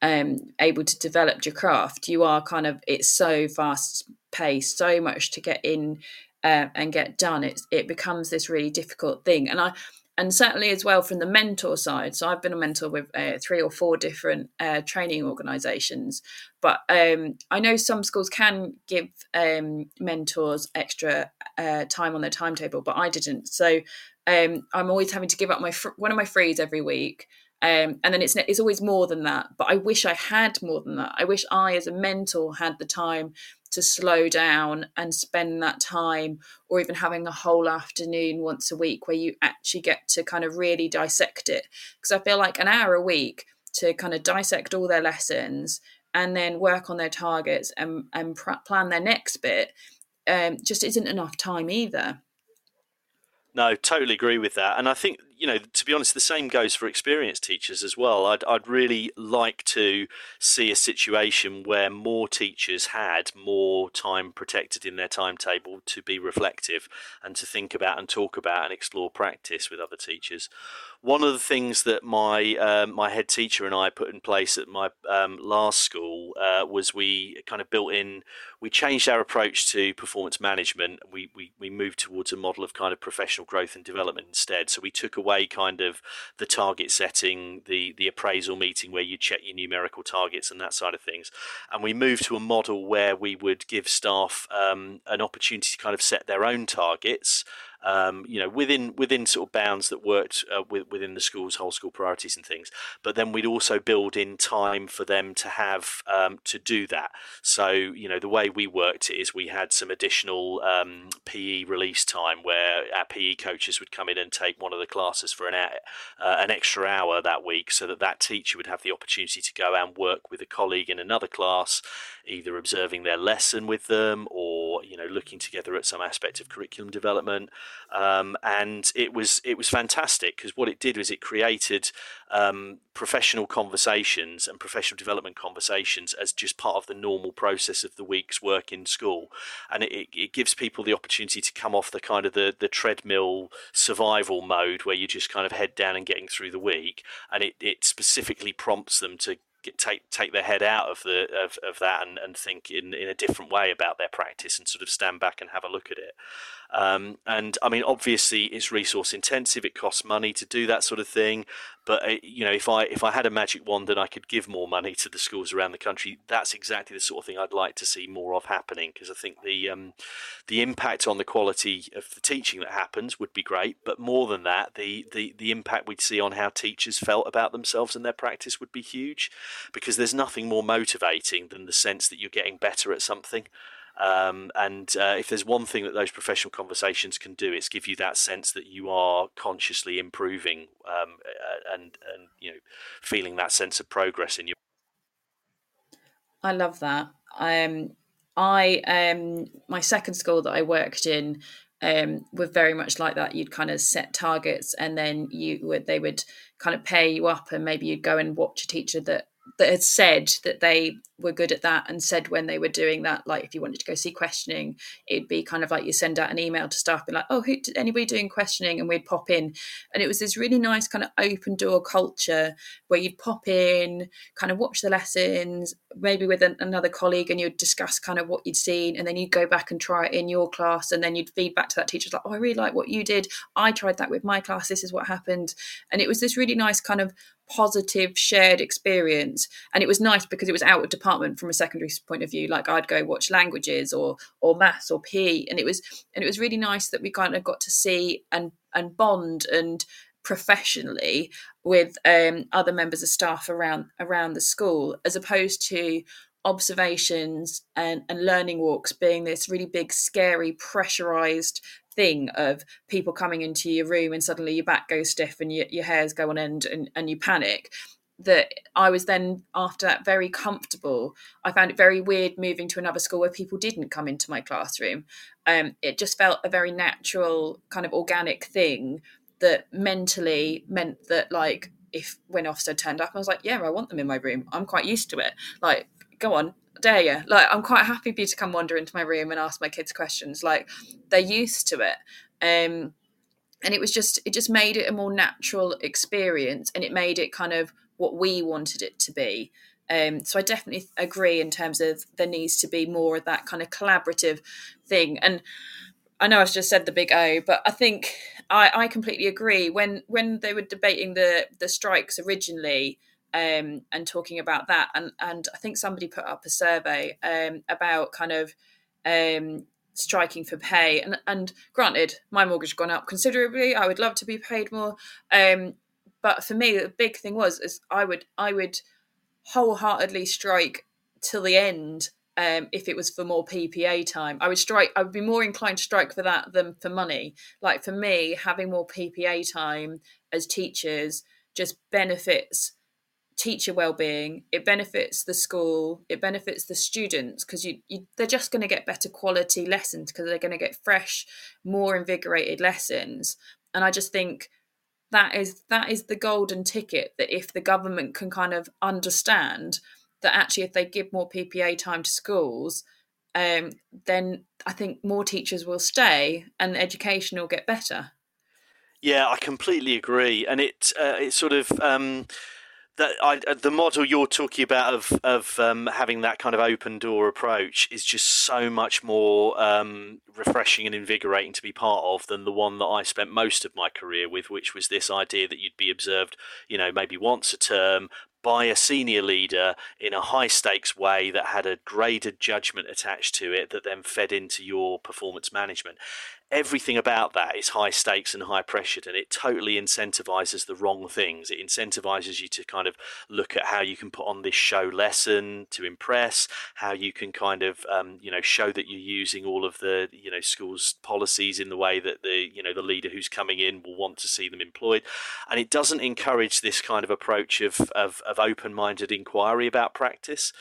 um, able to develop your craft, you are kind of it's so fast paced, so much to get in uh, and get done. It it becomes this really difficult thing, and I and certainly as well from the mentor side. So I've been a mentor with uh, three or four different uh, training organisations, but um, I know some schools can give um, mentors extra uh, time on their timetable, but I didn't. So um, I'm always having to give up my fr- one of my frees every week um, and then it's it's always more than that. But I wish I had more than that. I wish I, as a mentor, had the time to slow down and spend that time, or even having a whole afternoon once a week where you actually get to kind of really dissect it. Because I feel like an hour a week to kind of dissect all their lessons and then work on their targets and and plan their next bit um, just isn't enough time either. No, totally agree with that. And I think, you know, to be honest, the same goes for experienced teachers as well. I'd, I'd really like to see a situation where more teachers had more time protected in their timetable to be reflective and to think about and talk about and explore practice with other teachers one of the things that my um, my head teacher and I put in place at my um, last school uh, was we kind of built in we changed our approach to performance management. We, we we moved towards a model of kind of professional growth and development instead. So we took away kind of the target setting, the the appraisal meeting where you check your numerical targets and that side of things, and we moved to a model where we would give staff um, an opportunity to kind of set their own targets um, you know, within within sort of bounds that worked uh, with, within the school's whole school priorities and things. But then we'd also build in time for them to have um, to do that. So you know, the way we worked is we had some additional um, PE release time where our PE coaches would come in and take one of the classes for an hour, uh, an extra hour that week, so that that teacher would have the opportunity to go and work with a colleague in another class, either observing their lesson with them or you know looking together at some aspect of curriculum development. Um, and it was it was fantastic because what it did was it created um, professional conversations and professional development conversations as just part of the normal process of the week's work in school, and it, it gives people the opportunity to come off the kind of the, the treadmill survival mode where you just kind of head down and getting through the week, and it, it specifically prompts them to get, take take their head out of the of, of that and, and think in, in a different way about their practice and sort of stand back and have a look at it. Um, and I mean, obviously, it's resource intensive. It costs money to do that sort of thing. But uh, you know, if I if I had a magic wand and I could give more money to the schools around the country, that's exactly the sort of thing I'd like to see more of happening. Because I think the um, the impact on the quality of the teaching that happens would be great. But more than that, the the the impact we'd see on how teachers felt about themselves and their practice would be huge. Because there's nothing more motivating than the sense that you're getting better at something. Um, and uh, if there's one thing that those professional conversations can do, it's give you that sense that you are consciously improving um, and and you know feeling that sense of progress in your. I love that. Um, I um, my second school that I worked in um, were very much like that. You'd kind of set targets, and then you would they would kind of pay you up, and maybe you'd go and watch a teacher that that had said that they were good at that and said when they were doing that, like if you wanted to go see questioning, it'd be kind of like you send out an email to staff, and like, oh, who, anybody doing questioning? And we'd pop in. And it was this really nice kind of open door culture where you'd pop in, kind of watch the lessons, maybe with an, another colleague, and you'd discuss kind of what you'd seen. And then you'd go back and try it in your class. And then you'd feed back to that teacher, like, oh, I really like what you did. I tried that with my class. This is what happened. And it was this really nice kind of positive shared experience. And it was nice because it was out of department from a secondary point of view. Like i'd go watch languages or or maths or pe and it was and it was really nice that we kind of got to see and and bond and professionally with um, other members of staff around around the school as opposed to observations and, and learning walks being this really big scary pressurized thing of people coming into your room and suddenly your back goes stiff and your, your hairs go on end and, and you panic that I was then after that very comfortable. I found it very weird moving to another school where people didn't come into my classroom. Um, it just felt a very natural, kind of organic thing that mentally meant that like if when Ofsted turned up, I was like, yeah, I want them in my room. I'm quite used to it. Like, go on, dare you? Like, I'm quite happy for you to come wander into my room and ask my kids questions. Like, they're used to it. Um, and it was just, it just made it a more natural experience, and it made it kind of what we wanted it to be. Um, so I definitely agree in terms of there needs to be more of that kind of collaborative thing. And I know I've just said the big O, but I think I, I completely agree. When when they were debating the the strikes originally, um, and talking about that. And and I think somebody put up a survey um, about kind of um, striking for pay. And and granted, my mortgage has gone up considerably. I would love to be paid more. Um, but for me, the big thing was is I would I would wholeheartedly strike till the end um, if it was for more PPA time. I would strike. I would be more inclined to strike for that than for money. Like for me, having more PPA time as teachers just benefits teacher well-being it benefits the school it benefits the students because you, you they're just going to get better quality lessons because they're going to get fresh more invigorated lessons. And i just think that is that is the golden ticket that if the government can kind of understand that actually if they give more ppa time to schools um, then i think more teachers will stay and education will get better. Yeah i completely agree. And it uh, it sort of um, that I, uh, the model you're talking about of of um, having that kind of open door approach is just so much more um, refreshing and invigorating to be part of than the one that I spent most of my career with, which was this idea that you'd be observed, you know, maybe once a term, by a senior leader in a high stakes way that had a graded judgment attached to it that then fed into your performance management everything about that is high stakes and high pressured and it totally incentivizes the wrong things. It incentivizes you to kind of look at how you can put on this show lesson to impress how you can kind of um, you know show that you're using all of the you know schools policies in the way that the you know the leader who's coming in will want to see them employed. And it doesn't encourage this kind of approach of of, of open-minded inquiry about practice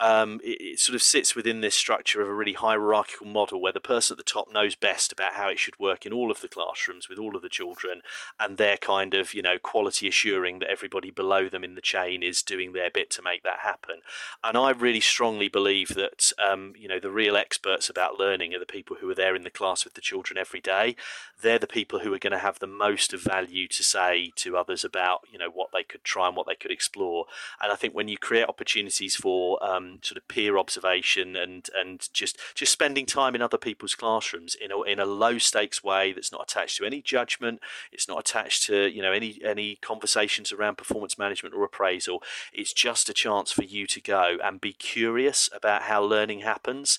um, it, it, sort of sits within this structure of a really hierarchical model where the person at the top knows best about how it should work in all of the classrooms with all of the children, and they're kind of you know quality assuring that everybody below them in the chain is doing their bit to make that happen. And I really strongly believe that um, you know the real experts about learning are the people who are there in the class with the children every day. They're the people who are going to have the most of value to say to others about you know what they could try and what they could explore. And I think when you create opportunities for um, sort of peer observation and and just just spending time in other people's classrooms in a in a low stakes way that's not attached to any judgment, it's not attached to you know any any conversations around performance management or appraisal. It's just a chance for you to go and be curious about how learning happens.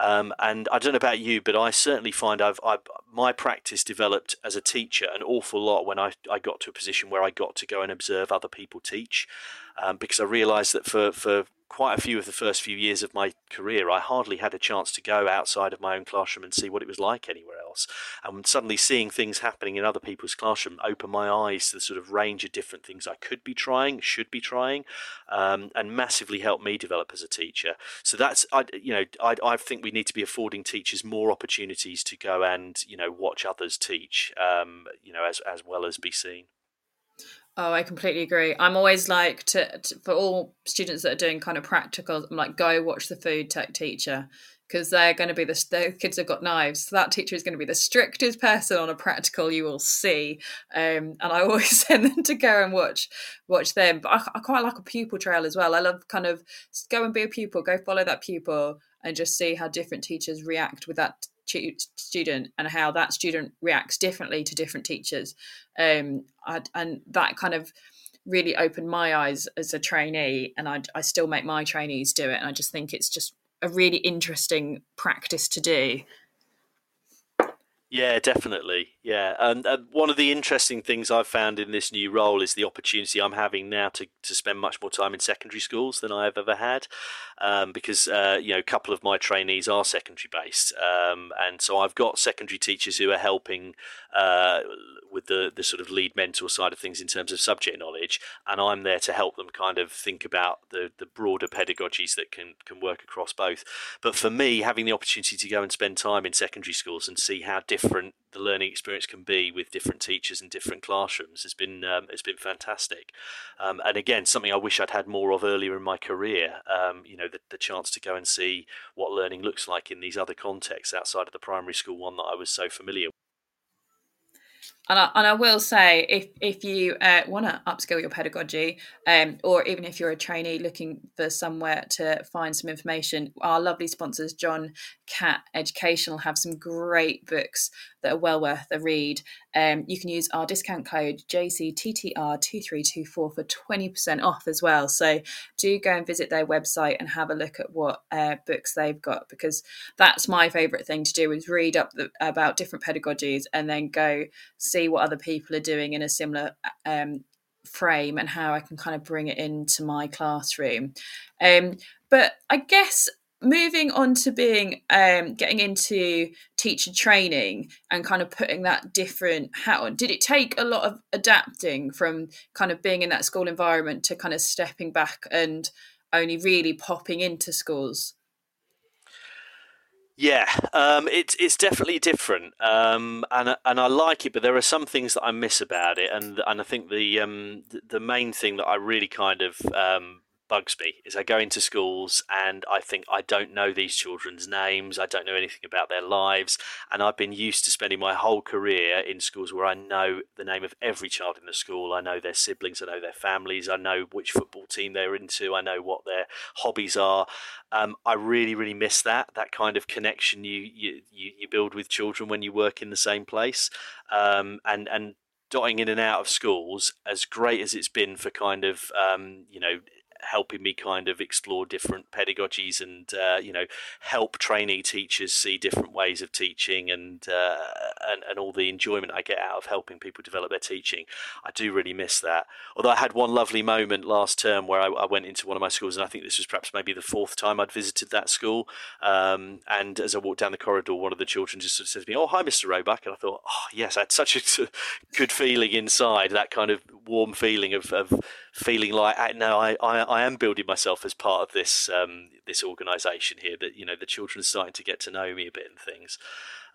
Um, and I don't know about you, but I certainly find I've, I've, my practice developed as a teacher an awful lot when I, I got to a position where I got to go and observe other people teach, um, because I realised that for for quite a few of the first few years of my career, I hardly had a chance to go outside of my own classroom and see what it was like anywhere else. And suddenly seeing things happening in other people's classroom opened my eyes to the sort of range of different things I could be trying, should be trying, um, and massively helped me develop as a teacher. So that's, I, you know, I, I think we need to be affording teachers more opportunities to go and, you know, watch others teach, um, you know, as, as well as be seen. Oh, I completely agree. I'm always like to, to, for all students that are doing kind of practical. I'm like, go watch the food tech teacher because they're going to be the kids have got knives. So that teacher is going to be the strictest person on a practical you will see. Um, and I [laughs] always send them to go and watch watch them. But I, I quite like a pupil trail as well. I love kind of go and be a pupil, go follow that pupil, and just see how different teachers react with that student and how that student reacts differently to different teachers um, I, and that kind of really opened my eyes as a trainee and I, I still make my trainees do it and i just think it's just a really interesting practice to do yeah, definitely. Yeah, and one of the interesting things I've found in this new role is the opportunity I'm having now to, to spend much more time in secondary schools than I have ever had, um, because uh, you know a couple of my trainees are secondary based, um, and so I've got secondary teachers who are helping uh, with the the sort of lead mentor side of things in terms of subject knowledge, and I'm there to help them kind of think about the the broader pedagogies that can can work across both. But for me, having the opportunity to go and spend time in secondary schools and see how different the learning experience can be with different teachers and different classrooms has been um, has been fantastic. Um, and again, something I wish I'd had more of earlier in my career. Um, you know, the, the chance to go and see what learning looks like in these other contexts outside of the primary school one that I was so familiar with. And I, and I will say, if if you uh, want to upskill your pedagogy, um, or even if you're a trainee looking for somewhere to find some information, our lovely sponsors, John Catt Educational, have some great books that are well worth a read. Um, you can use our discount code JCTTR2324 for 20% off as well. So do go and visit their website and have a look at what uh, books they've got because that's my favourite thing to do is read up the, about different pedagogies and then go see what other people are doing in a similar um, frame and how I can kind of bring it into my classroom. Um, but I guess moving on to being um, getting into teacher training and kind of putting that different hat on did it take a lot of adapting from kind of being in that school environment to kind of stepping back and only really popping into schools yeah, um, it's it's definitely different, um, and and I like it, but there are some things that I miss about it, and and I think the um, the main thing that I really kind of um, bugs me is I go into schools and I think I don't know these children's names, I don't know anything about their lives, and I've been used to spending my whole career in schools where I know the name of every child in the school, I know their siblings, I know their families, I know which football team they're into, I know what their hobbies are. Um, I really, really miss that that kind of connection you, you you build with children when you work in the same place, um, and and dotting in and out of schools, as great as it's been for kind of um, you know helping me kind of explore different pedagogies and uh, you know help trainee teachers see different ways of teaching and, uh, and and all the enjoyment I get out of helping people develop their teaching. I do really miss that. Although I had one lovely moment last term where I, I went into one of my schools and I think this was perhaps maybe the fourth time I'd visited that school. Um, and as I walked down the corridor, one of the children just sort of said to me, "Oh, hi, Mr. Roebuck," and I thought, "Oh, yes, I had such a [laughs] good feeling inside. That kind of warm feeling of, of feeling like no, I, I, I am building myself as part of this um, this organisation here. That you know the children are starting to get to know me a bit and things.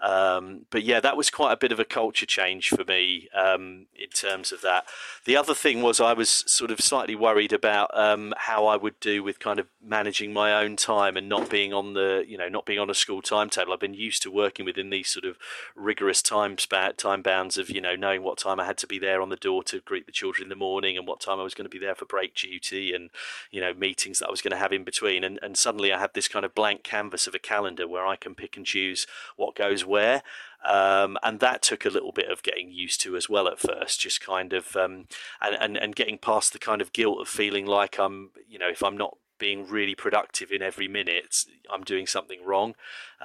Um, but yeah, that was quite a bit of a culture change for me um, in terms of that. The other thing was I was sort of slightly worried about um, how I would do with kind of managing my own time and not being on the, you know, not being on a school timetable. I've been used to working within these sort of rigorous time span, time bounds of, you know, knowing what time I had to be there on the door to greet the children in the morning and what time I was going to be there for break duty and, you know, meetings that I was going to have in between. And, and suddenly I had this kind of blank canvas of a calendar where I can pick and choose what goes where. Um, and that took a little bit of getting used to as well at first, just kind of um, and, and and getting past the kind of guilt of feeling like I'm, you know, if I'm not being really productive in every minute, I'm doing something wrong.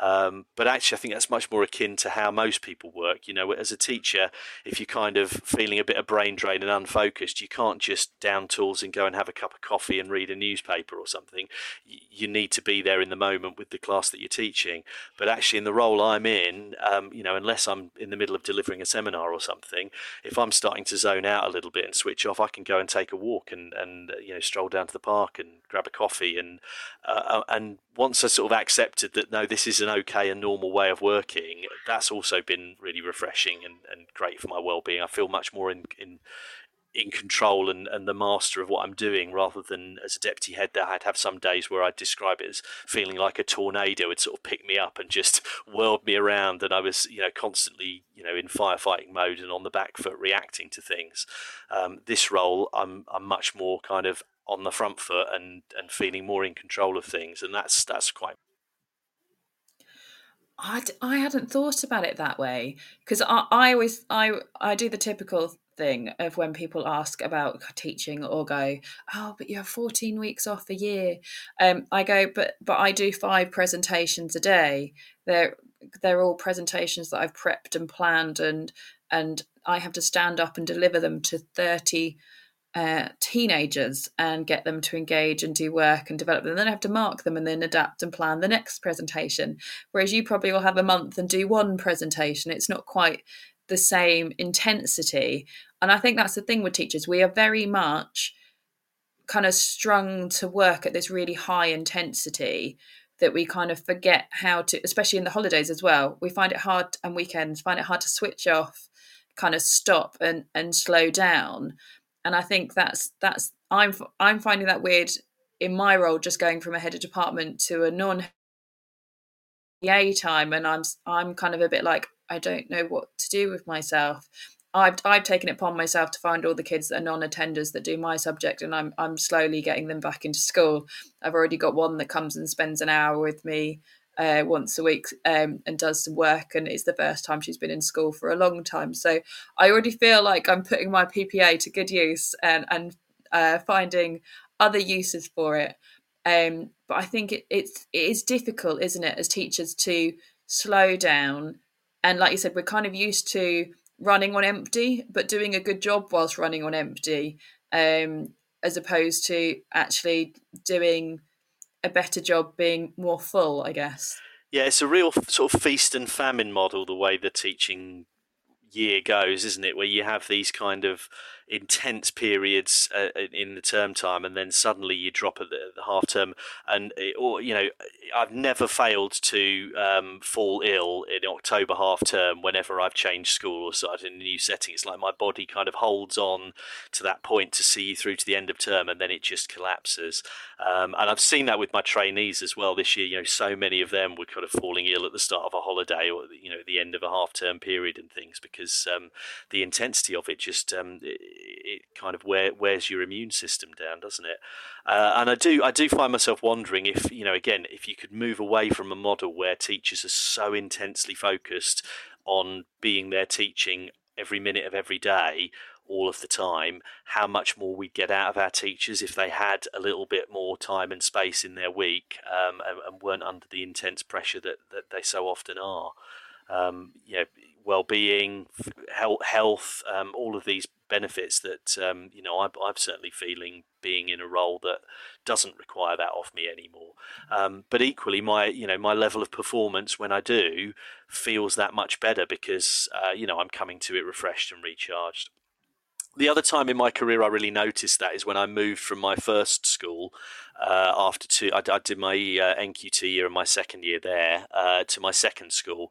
Um, but actually, I think that's much more akin to how most people work. You know, as a teacher, if you're kind of feeling a bit of brain drain and unfocused, you can't just down tools and go and have a cup of coffee and read a newspaper or something. You need to be there in the moment with the class that you're teaching. But actually, in the role I'm in, um, you know, unless I'm in the middle of delivering a seminar or something, if I'm starting to zone out a little bit and switch off, I can go and take a walk and and you know stroll down to the park and grab a coffee and uh, uh and once I sort of accepted that no, this is an okay and normal way of working, that's also been really refreshing and, and great for my well-being. I feel much more in in in control and, and the master of what I'm doing rather than as a deputy head that I'd have some days where I'd describe it as feeling like a tornado would sort of pick me up and just [laughs] whirled me around and I was you know constantly you know in firefighting mode and on the back foot reacting to things um, this role I'm I'm much more kind of on the front foot and and feeling more in control of things and that's that's quite I, I hadn't thought about it that way because I, I always I I do the typical thing of when people ask about teaching or go oh but you have 14 weeks off a year. Um I go but but I do five presentations a day. They're they're all presentations that I've prepped and planned and and I have to stand up and deliver them to 30 uh, teenagers and get them to engage and do work and develop them. And then I have to mark them and then adapt and plan the next presentation. Whereas you probably will have a month and do one presentation. It's not quite the same intensity. And I think that's the thing with teachers. We are very much kind of strung to work at this really high intensity that we kind of forget how to, especially in the holidays as well. We find it hard and weekends, find it hard to switch off, kind of stop and, and slow down and I think that's that's I'm I'm finding that weird in my role, just going from a head of department to a non EA time, and I'm I'm kind of a bit like I don't know what to do with myself. I've I've taken it upon myself to find all the kids that are non-attenders that do my subject, and I'm I'm slowly getting them back into school. I've already got one that comes and spends an hour with me uh, once a week um, and does some work. And it's the first time she's been in school for a long time. So I already feel like I'm putting my PPA to good use and, and uh, finding other uses for it. Um, but I think it, it's it is difficult, isn't it, as teachers to slow down. And like you said, we're kind of used to running on empty, but doing a good job whilst running on empty, um, as opposed to actually doing a better job being more full, I guess. Yeah, it's a real sort of feast and famine model, the way the teaching year goes, isn't it? Where you have these kind of intense periods uh, in the term time, and then suddenly you drop at the, the half term. And it, or you know, I've never failed to um, fall ill in October half term whenever I've changed school or started in a new setting. It's like my body kind of holds on to that point to see you through to the end of term, and then it just collapses. Um, and I've seen that with my trainees as well this year. You know, so many of them were kind of falling ill at the start of a holiday or you know the end of a half term period and things because um, the intensity of it just um, it kind of wear, wears your immune system down, doesn't it? Uh, and I do I do find myself wondering if you know again if you could move away from a model where teachers are so intensely focused on being there teaching every minute of every day all of the time, how much more we'd get out of our teachers if they had a little bit more time and space in their week um, and, and, weren't under the intense pressure that, that they so often are. Um, well-being, health, um, all of these benefits that um, you know I'm, I'm, certainly feeling being in a role that doesn't require that of me anymore. Um, but equally, my you know my level of performance when I do feels that much better because uh, you know I'm coming to it refreshed and recharged. the other time in my career I really noticed that is when I moved from my first school uh, after two. I, I did my uh, NQT year and my second year there uh, to my second school,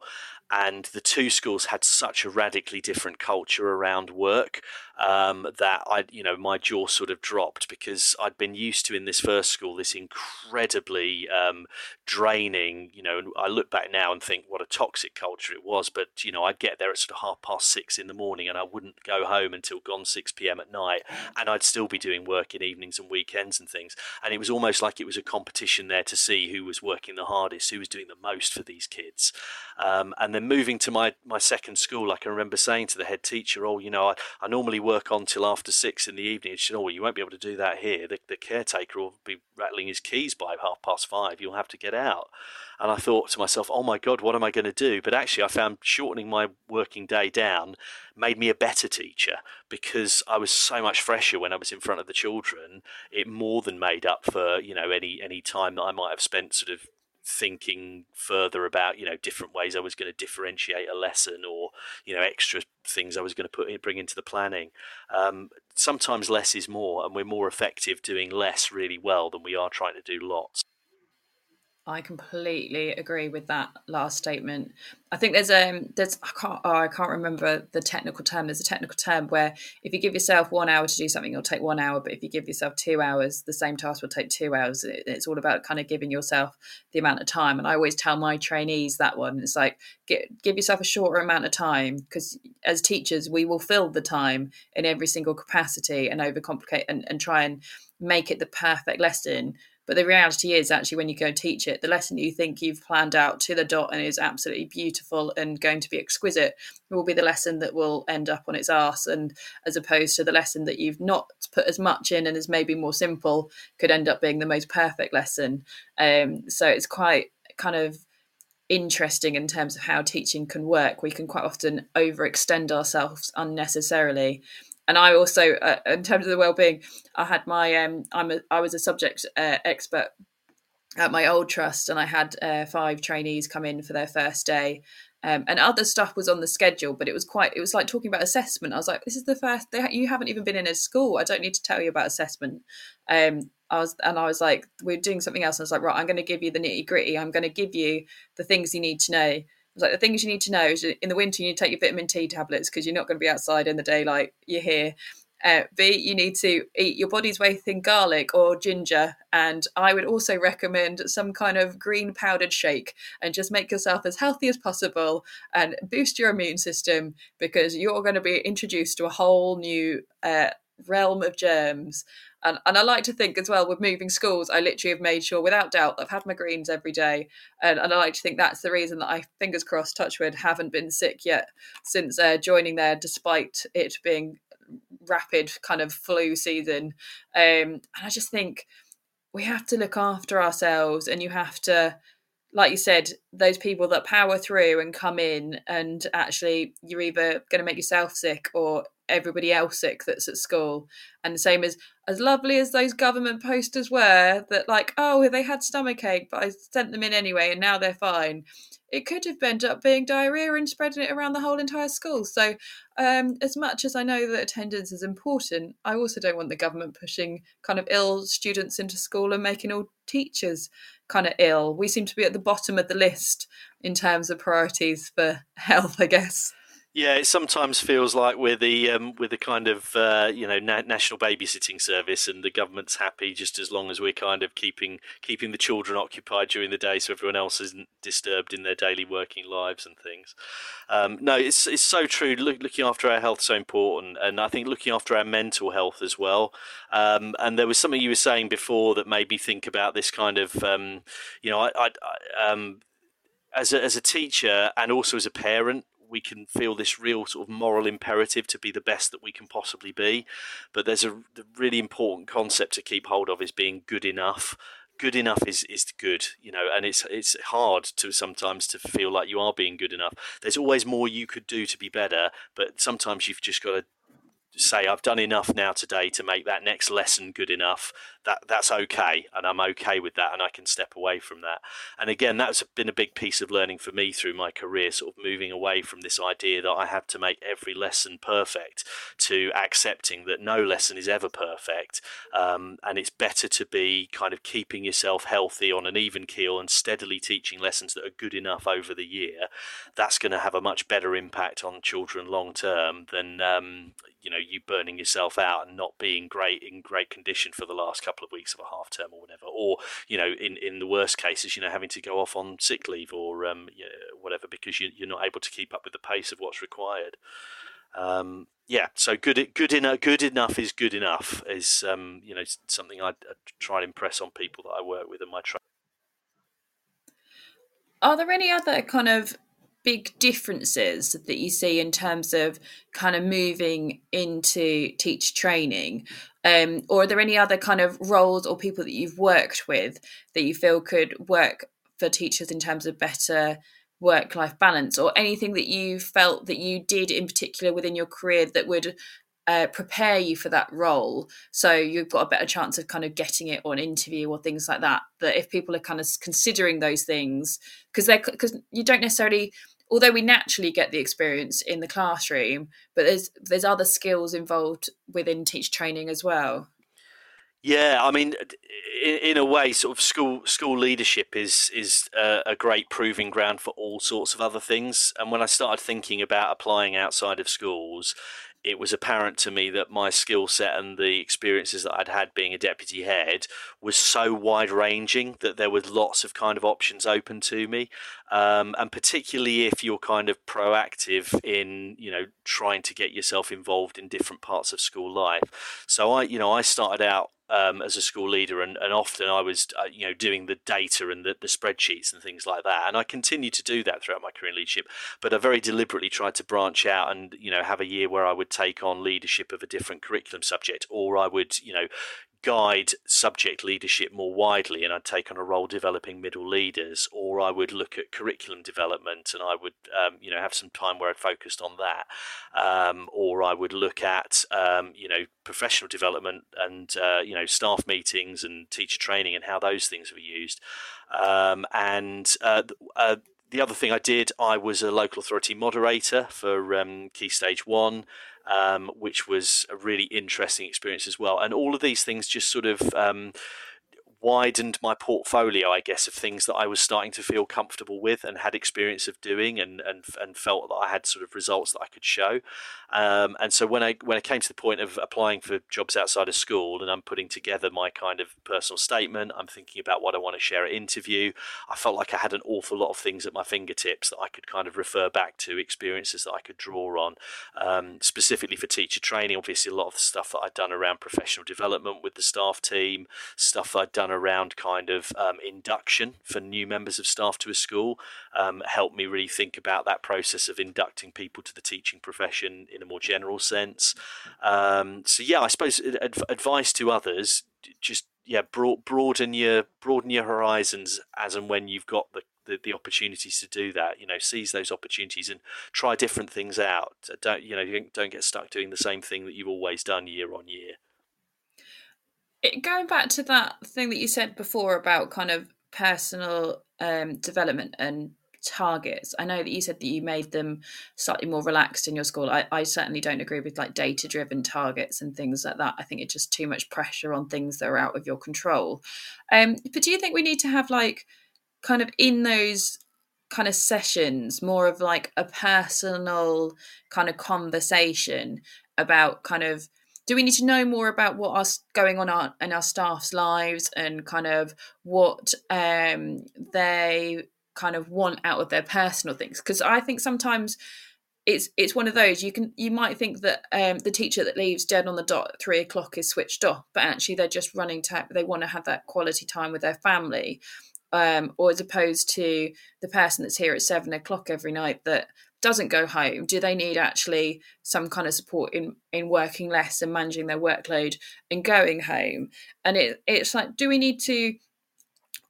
and the two schools had such a radically different culture around work um, that I, you know, my jaw sort of dropped because I'd been used to in this first school this incredibly um, draining. You know, and I look back now and think what a toxic culture it was. But you know, I'd get there at sort of half past six in the morning, and I wouldn't go home until gone six p.m. at night, and I'd still be doing work in evenings and weekends and things. And it was almost like it was a competition there to see who was working the hardest, who was doing the most for these kids. Um, and then moving to my my second school, I can remember saying to the head teacher, "Oh, you know, I, I normally work." Work on till after six in the evening. She said, "Oh, well, you won't be able to do that here. The, the caretaker will be rattling his keys by half past five. You'll have to get out." And I thought to myself, "Oh my God, what am I going to do?" But actually, I found shortening my working day down made me a better teacher because I was so much fresher when I was in front of the children. It more than made up for you know any any time that I might have spent sort of thinking further about you know different ways I was going to differentiate a lesson or you know extra things I was going to put in, bring into the planning. Um, sometimes less is more, and we're more effective doing less really well than we are trying to do lots. I completely agree with that last statement. I think there's um there's I can't oh, I can't remember the technical term. There's a technical term where if you give yourself one hour to do something, it'll take one hour. But if you give yourself two hours, the same task will take two hours. It's all about kind of giving yourself the amount of time. And I always tell my trainees that one. It's like get, give yourself a shorter amount of time because as teachers we will fill the time in every single capacity and overcomplicate and, and try and make it the perfect lesson but the reality is, actually, when you go and teach it, the lesson you think you've planned out to the dot and is absolutely beautiful and going to be exquisite will be the lesson that will end up on its arse. And as opposed to the lesson that you've not put as much in and is maybe more simple, could end up being the most perfect lesson. Um, so it's quite kind of interesting in terms of how teaching can work. We can quite often overextend ourselves unnecessarily and I also, uh, in terms of the well-being, I had my um, I'm a, I was a subject uh, expert at my old trust, and I had uh, five trainees come in for their first day. Um, and other stuff was on the schedule, but it was quite. It was like talking about assessment. I was like, "This is the first. They, you haven't even been in a school. I don't need to tell you about assessment." Um, I was, and I was like, "We're doing something else." I was like, "Right, I'm going to give you the nitty gritty. I'm going to give you the things you need to know." Was like the things you need to know is in the winter you need to take your vitamin D tablets because you're not going to be outside in the daylight. You're here. Uh, B, you need to eat your body's weight in garlic or ginger. And I would also recommend some kind of green powdered shake and just make yourself as healthy as possible and boost your immune system because you're going to be introduced to a whole new uh, realm of germs. And, and I like to think as well with moving schools, I literally have made sure without doubt I've had my greens every day. And, and I like to think that's the reason that I, fingers crossed, touchwood, haven't been sick yet since uh, joining there, despite it being rapid kind of flu season. Um, and I just think we have to look after ourselves and you have to like you said, those people that power through and come in and actually you're either going to make yourself sick or everybody else sick that's at school. And the same as as lovely as those government posters were that like, oh, they had stomach ache, but I sent them in anyway and now they're fine. It could have ended up being diarrhea and spreading it around the whole entire school. So um, as much as I know that attendance is important, I also don't want the government pushing kind of ill students into school and making all teachers kind of ill. We seem to be at the bottom of the list in terms of priorities for [laughs] health, I guess. Yeah, it sometimes feels like we're the um, we're the kind of uh, you know na- national babysitting service, and the government's happy just as long as we're kind of keeping keeping the children occupied during the day, so everyone else isn't disturbed in their daily working lives and things. Um, no, it's it's so true. Look, looking after our health is so important, and I think looking after our mental health as well. Um, and there was something you were saying before that made me think about this kind of um, you know I, I, I um, as a, as a teacher and also as a parent we can feel this real sort of moral imperative to be the best that we can possibly be. But there's a really important concept to keep hold of is being good enough. Good enough is, is good, you know, and it's it's hard to sometimes to feel like you are being good enough. There's always more you could do to be better, but sometimes you've just got to say I've done enough now today to make that next lesson good enough. that that's okay, and I'm okay with that, and I can step away from that. And again, that's been a big piece of learning for me through my career, sort of moving away from this idea that I have to make every lesson perfect to accepting that no lesson is ever perfect, um, and it's better to be kind of keeping yourself healthy on an even keel and steadily teaching lessons that are good enough over the year. That's going to have a much better impact on children long term than um, you know you burning yourself out and not being great in great condition for the last couple of weeks of a half term or whatever. Or you know in in the worst cases you know having to go off on sick leave or um, you know, whatever because you, you're not able to keep up with the pace of what's required. Um, yeah so good good enough good enough is good enough is um, you know something I, I try and impress on people that I work with in my training are there any other kind of big differences that you see in terms of kind of moving into teacher training? Um, or are there any other kind of roles or people that you've worked with that you feel could work for teachers in terms of better work life balance or anything that you felt that you did in particular within your career that would uh, prepare you for that role so you've got a better chance of kind of getting it on interview or things like that that if people are kind of considering those things because they're because you don't necessarily although we naturally get the experience in the classroom but there's there's other skills involved within teach training as well yeah, I mean, in, in, a way, sort of school school leadership is is a, a, great proving ground for all sorts of other things. And when I started thinking about applying outside of schools, it was apparent to me that my skill set and the experiences that I'd had being a deputy head was so wide ranging that there was lots of kind of options open to me. Um, and particularly if you're kind of proactive in, you know, trying to get yourself involved in different parts of school life. So I, you know, I started out um, as a school leader, and, and often I was, uh, you know, doing the data and the, the spreadsheets and things like that. And I continued to do that throughout my career in leadership, but I very deliberately tried to branch out and, you know, have a year where I would take on leadership of a different curriculum subject, or I would, you know, guide subject leadership more widely and I'd take on a role developing middle leaders or I would look at curriculum development and I would um, you know have some time where I'd focused on that. Um, or I would look at um, you know professional development and uh, you know staff meetings and teacher training and how those things were used. Um, and uh, uh, the other thing I did, I was a local authority moderator for um, Key Stage One, um, which was a really interesting experience as well. And all of these things just sort of um, widened my portfolio, I guess, of things that I was starting to feel comfortable with and had experience of doing, and and and felt that I had sort of results that I could show. Um, and so when I when I came to the point of applying for jobs outside of school, and I'm putting together my kind of personal statement, I'm thinking about what I want to share at interview. I felt like I had an awful lot of things at my fingertips that I could kind of refer back to, experiences that I could draw on, um, specifically for teacher training. Obviously, a lot of the stuff that I'd done around professional development with the staff team, stuff I'd done around kind of um, induction for new members of staff to a school, um, helped me really think about that process of inducting people to the teaching profession in a more general sense. Um, so yeah, I suppose adv- advice to others: just yeah, broad, broaden your broaden your horizons as and when you've got the the, the opportunities to do that. You know, seize those opportunities and try different things out. Don't you know? Don't get stuck doing the same thing that you've always done year on year. It, going back to that thing that you said before about kind of personal um, development and targets i know that you said that you made them slightly more relaxed in your school. I, I certainly don't agree with like data driven targets and things like that. I think it's just too much pressure on things that are out of your control. Um, but do you think we need to have like kind of in those kind of sessions more of like a personal kind of conversation about kind of do we need to know more about what's going on our, in our staff's lives and kind of what um, they kind of want out of their personal things? Because i think sometimes it's it's one of those you can you might think that um, the teacher that leaves dead on the dot at three o'clock is switched off but actually they're just running to they want to have that quality time with their family um, or as opposed to the person that's here at seven o'clock every night that doesn't go home do they need actually some kind of support in in working less and managing their workload and going home? And it it's like do we need to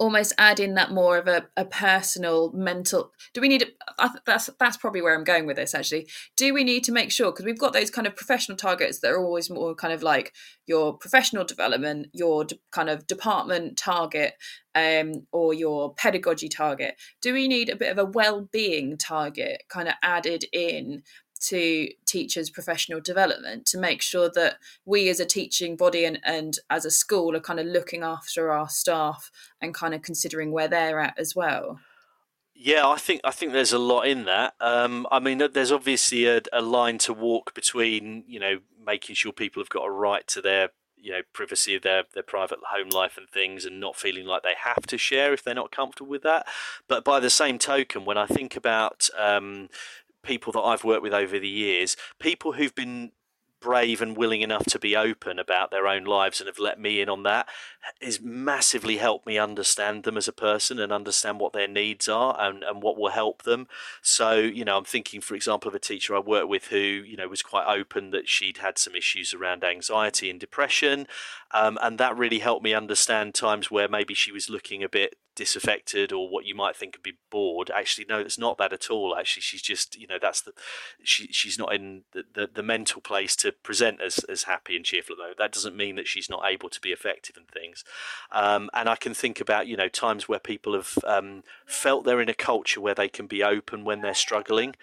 almost add in that more of a, a personal mental do we need I, that's that's probably where I'm going with this. Actually, do we need to make sure because we've got those kind of professional targets that are always more kind of like your professional development, your kind of department target, um, or your pedagogy target. Do we need a bit of a well-being target kind of added in to teachers' professional development to make sure that we as a teaching body and, and as a school are kind of looking after our staff and kind of considering where they're at as well. Yeah, I think I think there's a lot in that. Um, I mean, there's obviously a, a line to walk between you know making sure people have got a right to their you know privacy of their their private home life and things and not feeling like they have to share if they're not comfortable with that but by the same token when i think about um, people that I've worked with over the years, people who've been brave and willing enough to be open about their own lives and have let me in on that has massively helped me understand them as a person and understand what their needs are and, and what will help them. So, you know, I'm thinking, for example, of a teacher I worked with who, you know, was quite open that she'd had some issues around anxiety and depression. Um, and that really helped me understand times where maybe she was looking a bit disaffected or what you might think would be bored. Actually no it's not that at all. Actually she's just you know that's the she she's not in the, the, the mental place to present as, as happy and cheerful though that doesn't mean that she's not able to be effective and things. Um, and I can think about you know times where people have um, felt they're in a culture where they can be open when they're struggling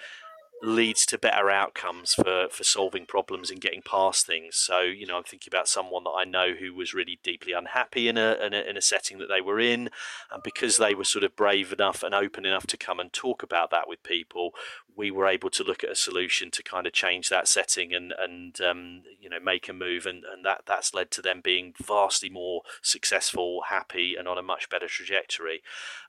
leads to better outcomes for, for solving problems and getting past things. So, you know, I'm thinking about someone that I know who was really deeply unhappy in a, in a, in a setting that they were in. And because they were sort of brave enough and open enough to come and talk about that with people, we were able to look at a solution to kind of change that setting and, and um, you know, make a move. And, and that, that's led to them being vastly more successful, happy, and on a much better trajectory.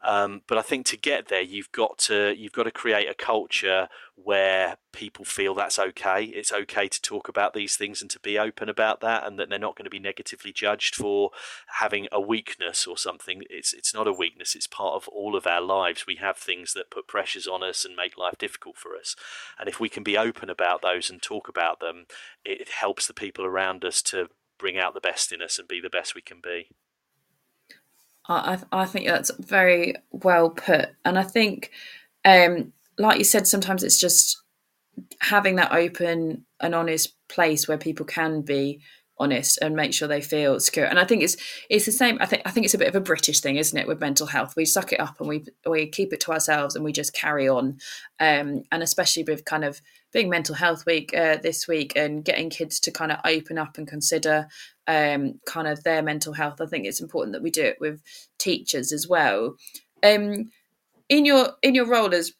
Um, but I think to get there, you've got to, you've got to create a culture where people feel that's okay. It's okay to talk about these things and to be open about that, and that they're not going to be negatively judged for having a weakness or something. It's it's not a weakness. It's part of all of our lives. We have things that put pressures on us and make life difficult for us, and if we can be open about those and talk about them, it helps the people around us to bring out the best in us and be the best we can be. I I think that's very well put, and I think. Um, like you said, sometimes it's just having that open and honest place where people can be honest and make sure they feel secure. And I think it's it's the same. I think I think it's a bit of a British thing, isn't it, with mental health? We suck it up and we we keep it to ourselves and we just carry on. Um, and especially with kind of being Mental Health Week uh, this week and getting kids to kind of open up and consider um, kind of their mental health. I think it's important that we do it with teachers as well. Um, in your in your role as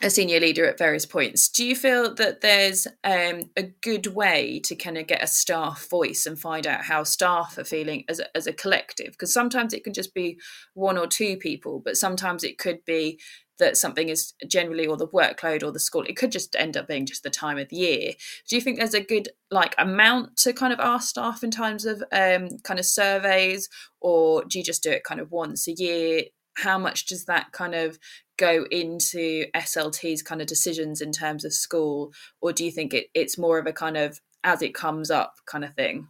a senior leader at various points. Do you feel that there's um, a good way to kind of get a staff voice and find out how staff are feeling as a, as a collective? Because sometimes it can just be one or two people, but sometimes it could be that something is generally or the workload or the school it could just end up being just the time of the year do you think there's a good like amount to kind of ask staff in terms of um, kind of surveys or do you just do it kind of once a year how much does that kind of go into SLT's kind of decisions in terms of school, or do you think it, it's more of a kind of as it comes up kind of thing?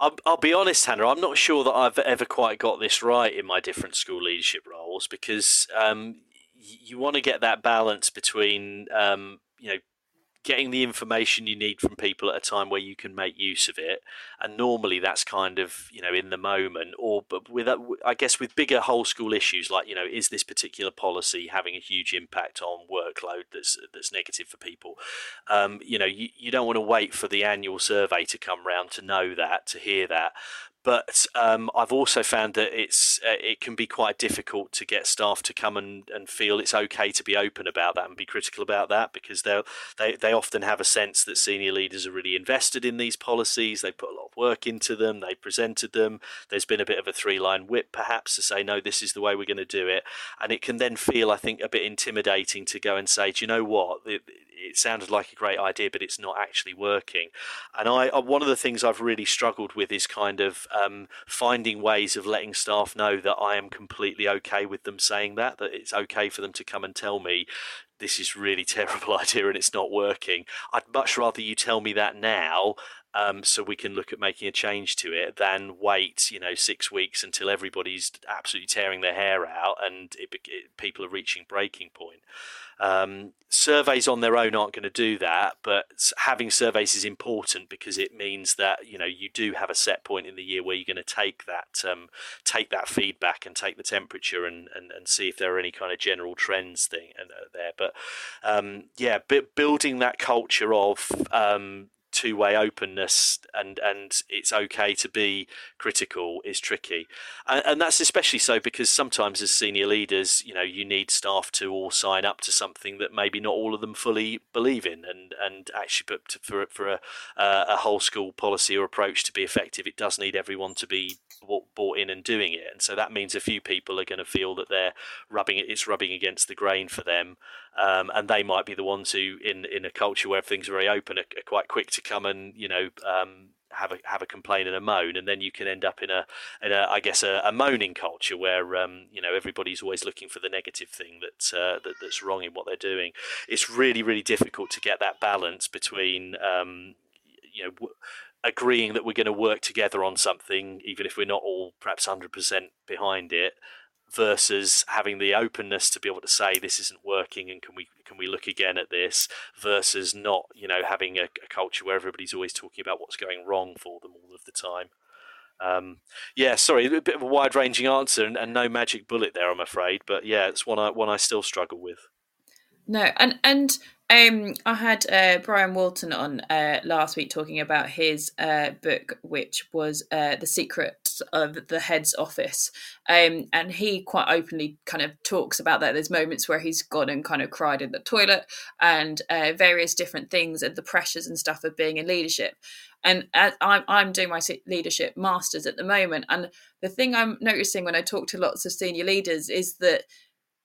I'll, I'll, be honest, Hannah. I'm not sure that I've ever quite got this right in my different school leadership roles because um, you want to get that balance between um, you know getting the information you need from people at a time where you can make use of it. And normally that's kind of you know in the moment or but with i guess with bigger whole school issues like you know is this particular policy having a huge impact on workload that's that's negative for people? Um, you know you, you don't want to wait for the annual survey to come round to know that to hear that but um, I've also found that it's uh, it can be quite difficult to get staff to come and, and feel it's okay to be open about that and be critical about that because they they they often have a sense that senior leaders are really invested in these policies. They put a lot of work into them. They presented them. There's been a bit of a three line whip perhaps to say no, this is the way we're going to do it, and it can then feel I think a bit intimidating to go and say, do you know what? it sounded like a great idea, but it's not actually working. And I, uh, one of the things I've really struggled with is kind of um, finding ways of letting staff know that I am completely okay with them saying that, that it's okay for them to come and tell me this is really [laughs] terrible idea and it's not working. I'd much rather you tell me that now um, so we can look at making a change to it than wait, you know, six weeks until everybody's absolutely tearing their hair out and it, it, people are reaching breaking point. Um, surveys on their own aren't going to do that, but having surveys is important because it means that you know you do have a set point in the year where you're going to take that um, take that feedback and take the temperature and, and, and see if there are any kind of general trends thing uh, there. But um, yeah, building that culture of um, two way openness and and it's okay to be critical is tricky. And, and, that's especially so because sometimes as senior leaders you know you need staff to all sign up to something that maybe not all of them fully believe in and and actually but for for a a whole school policy or approach to be effective it does need everyone to be bought in and doing it. And so that means a few people are going to feel that they're rubbing it it's rubbing against the grain for them um, and they might be the ones who, in in a culture where things are very open, are, are quite quick to come and you know um, have a have a complaint and a moan, and then you can end up in a, in a I guess a, a moaning culture where um, you know everybody's always looking for the negative thing that, uh, that, that's wrong in what they're doing. It's really really difficult to get that balance between um, you know. W- agreeing that we're going to work together on something, even if we're not all perhaps 100% behind it, versus having the openness to be able to say this isn't working and can we can we look again at this? versus not you know having a, a culture where everybody's always talking about what's going wrong for them all of the time. Um, yeah sorry a bit of a wide ranging answer and, and no magic bullet there i'm afraid but yeah it's one i one i still struggle with. No and and um, I had uh, Brian Walton on uh, last week talking about his uh, book, which was uh, The Secrets of the Head's Office. Um, and he quite openly kind of talks about that. There's moments where he's gone and kind of cried in the toilet and uh, various different things and the pressures and stuff of being in leadership. And I'm, I'm doing my leadership masters at the moment. And the thing I'm noticing when I talk to lots of senior leaders is that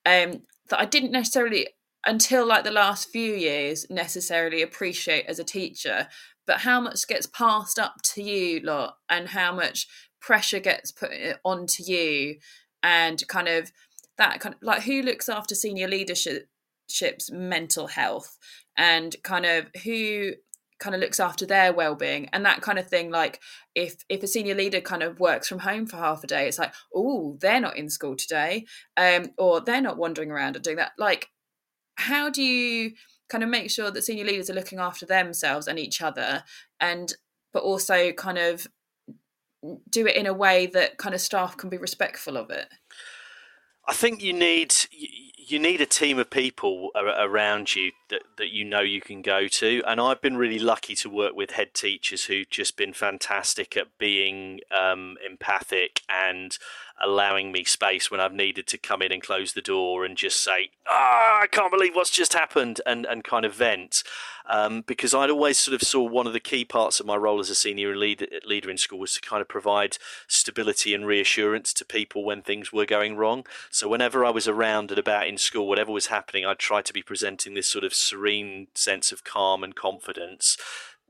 um, that I didn't necessarily until like the last few years necessarily appreciate as a teacher but how much gets passed up to you lot and how much pressure gets put onto you and kind of that kind of like who looks after senior leadership's mental health and kind of who kind of looks after their well-being and that kind of thing like if if a senior leader kind of works from home for half a day it's like oh they're not in school today um or they're not wandering around and doing that. Like how do you kind of make sure that senior leaders are looking after themselves and each other and but also kind of do it in a way that kind of staff can be respectful of it? I think you need you need a team of people around you that, that you know you can go to. And i've been really lucky to work with head teachers who've just been fantastic at being um, empathic and allowing me space when I've needed to come in and close the door and just say, "Ah, oh, I can't believe what's just happened," and and kind of vent. Um, because I'd always sort of saw one of the key parts of my role as a senior leader, leader in school was to kind of provide stability and reassurance to people when things were going wrong. So whenever I was around and about in school, whatever was happening, I'd try to be presenting this sort of serene sense of calm and confidence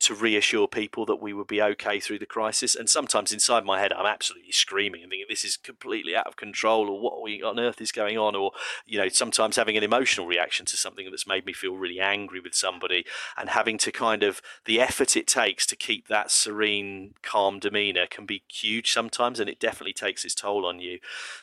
to reassure people that we would be okay through the crisis. And sometimes inside my head, I'm absolutely screaming and thinking this is completely out of control, or what on earth is going on, or you know, sometimes having an emotional reaction to something that's made me feel really angry with somebody, and having to kind of the effort it takes to keep that serene, calm demeanor can be huge sometimes, and it definitely takes its toll on you.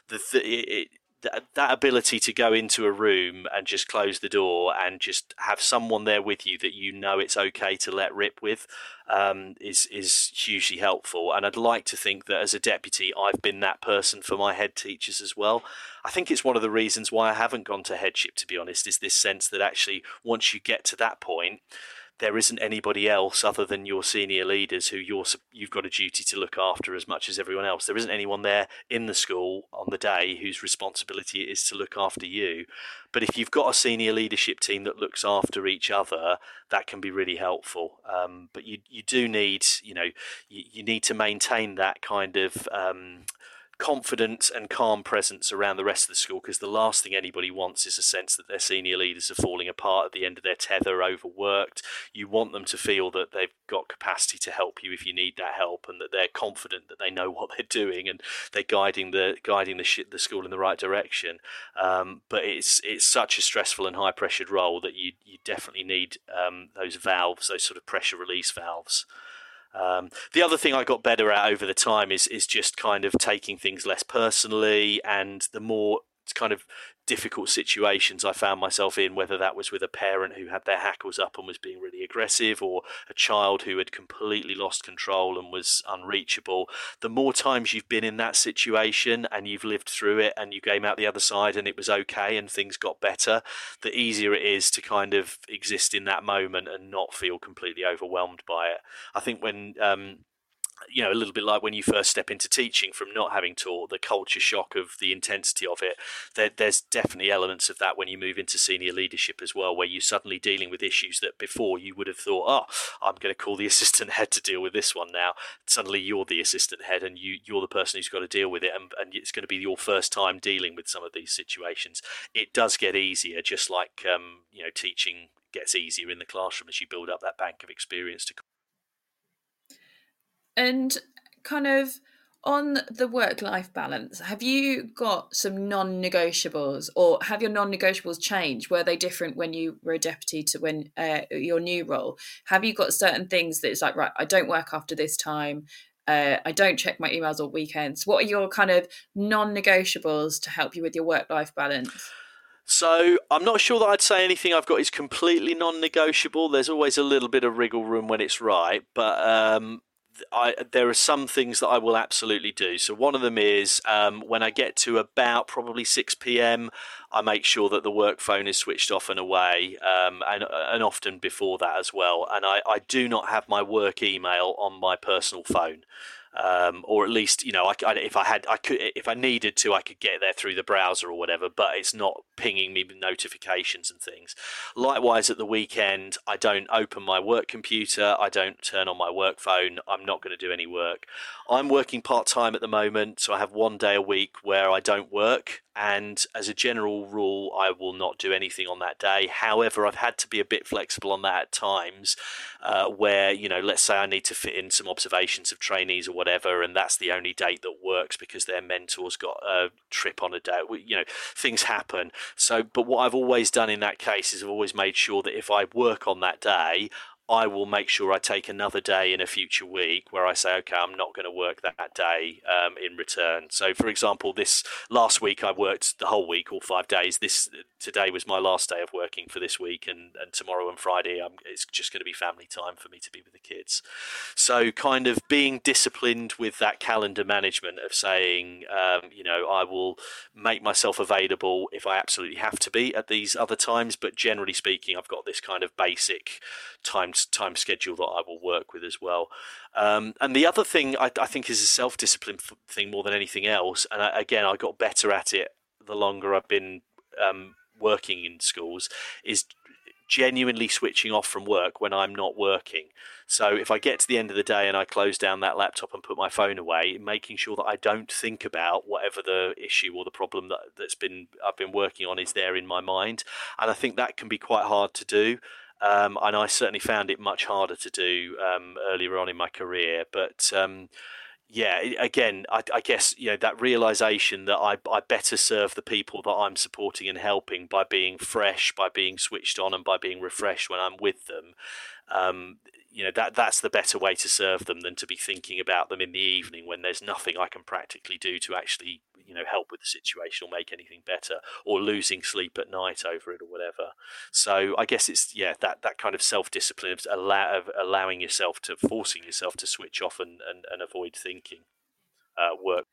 The th- it, that, ability to go into a room and just close the door and just have someone there with you that you know it's okay to let rip with um, is is hugely helpful. And I'd like to think that as a deputy, I've been that person for my head teachers as well. I think it's one of the reasons why I haven't gone to headship. To be honest, is this sense that actually once you get to that point there isn't anybody else other than your senior leaders who you're you've got a duty to look after as much as everyone else. There isn't anyone there in the school on the day whose responsibility it is to look after you. But if you've got a senior leadership team that looks after each other, that can be really helpful. Um, but you you do need you know you, you need to maintain that kind of um, confident and calm presence around the rest of the school because the last thing anybody wants is a sense that their senior leaders are falling apart at the end of their tether, overworked. You want them to feel that they've got capacity to help you if you need that help, and that they're confident that they know [laughs] what they're doing and they're guiding the guiding the sh- the school in the right direction. Um, but it's it's such a stressful and high pressured role that you you definitely need um, those valves, those sort of pressure release valves. Um, the other thing I got better at over the time is is just kind of taking things less personally, and the more kind of difficult situations I found myself in, whether that was with a parent who had their hackles up and was being really aggressive, or a child who had completely lost control and was unreachable. The more times you've been in that situation and you've lived through it and you came out the other side and it was okay and things got better, the easier it is to kind of exist in that moment and not feel completely overwhelmed by it. I think when um, you know, a little bit like when you first step into teaching from not having taught, the culture shock of the intensity of it. There, there's definitely elements of that when you move into senior leadership as well, where you're suddenly dealing with issues that before you would have thought, oh, I'm going to call the [laughs] assistant head to deal with this one now. Suddenly you're the assistant head and you, you're the person who's got to deal with it, and, and it's going to be your first time dealing with some of these situations. It does get easier, just like um, you know, teaching gets easier in the classroom as you build up that bank of experience to and kind of on the work life balance, have you got some non negotiables or have your non negotiables changed? Were they different when you were a deputy to when uh, your new role? Have you got certain things that it's like, right, I don't work after this time? Uh, I don't check my emails or weekends. What are your kind of non negotiables to help you with your work life balance? So I'm not sure that I'd say anything I've got is completely non-negotiable. There's always a little bit of wriggle room when it's right, but um, I, there are some things that I will absolutely do. So one of them is um, when I get to about probably six p.m. I make sure that the work phone is switched off and away, um, and and often before that as well. And I, I do not have my work email on my personal phone um, or at least you know I, I, if I had I could if I needed to I could get there through the browser or whatever but it's not pinging me with notifications and things. Likewise at the weekend I don't open my work computer I don't turn on my work phone I'm not going to do any work I'm working part-time at the moment so I have one day a week where I don't work and as a general rule, I will not do anything on that day. However, I've had to be a bit flexible on that at times, uh, where you know, let's say I need to fit in some observations of trainees or whatever, and that's the only date that works because their mentors got a trip on a day. You know, things happen. So, but what I've always done in that case is I've always made sure that if I work on that day, I will make sure I take another day in a future week where I say, okay, I'm not going to work that day um, in return. So, for example, this last week I worked the whole week, all five days. This today was my last day of working for this week, and, and tomorrow and Friday I'm, it's just going to be family time for me to be with the kids. So, kind of being disciplined with that calendar management of saying, um, you know, I will make myself available if I absolutely have to be at these other times, but generally speaking, I've got this kind of basic time time schedule that I will work with as well. Um, and the other thing I, I think is a self discipline thing more than anything else. And I, again, I got better at it the longer I've been um, working in schools. Is genuinely switching off from work when I'm not working. So if I get to the end of the day and I close down that laptop and put my phone away, making sure that I don't think about whatever the issue or the problem that, that's been I've been working on is there in my mind. And I think that can be quite hard to do. Um, and I certainly found it much harder to do um, earlier on in my career. But um, yeah, again, I, I, guess you know that realization that I, I better serve the people that I'm supporting and helping by being fresh, by being switched on, and by being refreshed when I'm with them. Um, you know that that's the better way to serve them than to be thinking about them in the evening when there's nothing I can practically do to actually you know help with the situation or make anything better or losing sleep at night over it or whatever. So I guess it's yeah that that kind of self discipline of, allow, of allowing yourself to forcing yourself to switch off and and, and avoid thinking uh, work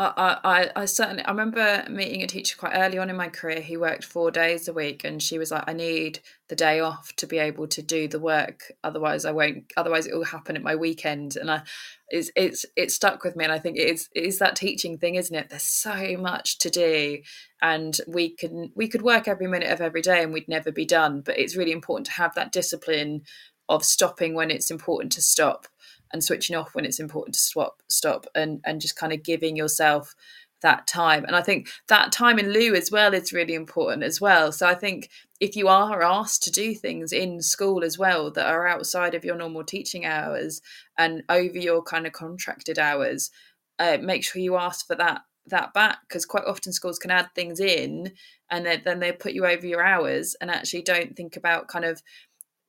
I, I, I certainly I remember meeting a teacher quite early on in my career. He worked four days a week, and she was like, "I need the day off to be able to do the work. Otherwise, I won't. Otherwise, it will happen at my weekend." And I, it's it's it stuck with me, and I think it is it is that teaching thing, isn't it? There's so much to do, and we can we could work every minute of every day, and we'd never be done. But it's really important to have that discipline of stopping when it's important to stop and switching off when it's important to swap stop and and just kind of giving yourself that time. And i think that time in lieu as well is really important as well. So i think if you are asked to do things in school as well that are outside of your normal teaching hours and over your kind of contracted hours uh, make sure you ask for that that back because quite often schools can add things in and then, then they put you over your hours and actually don't think about kind of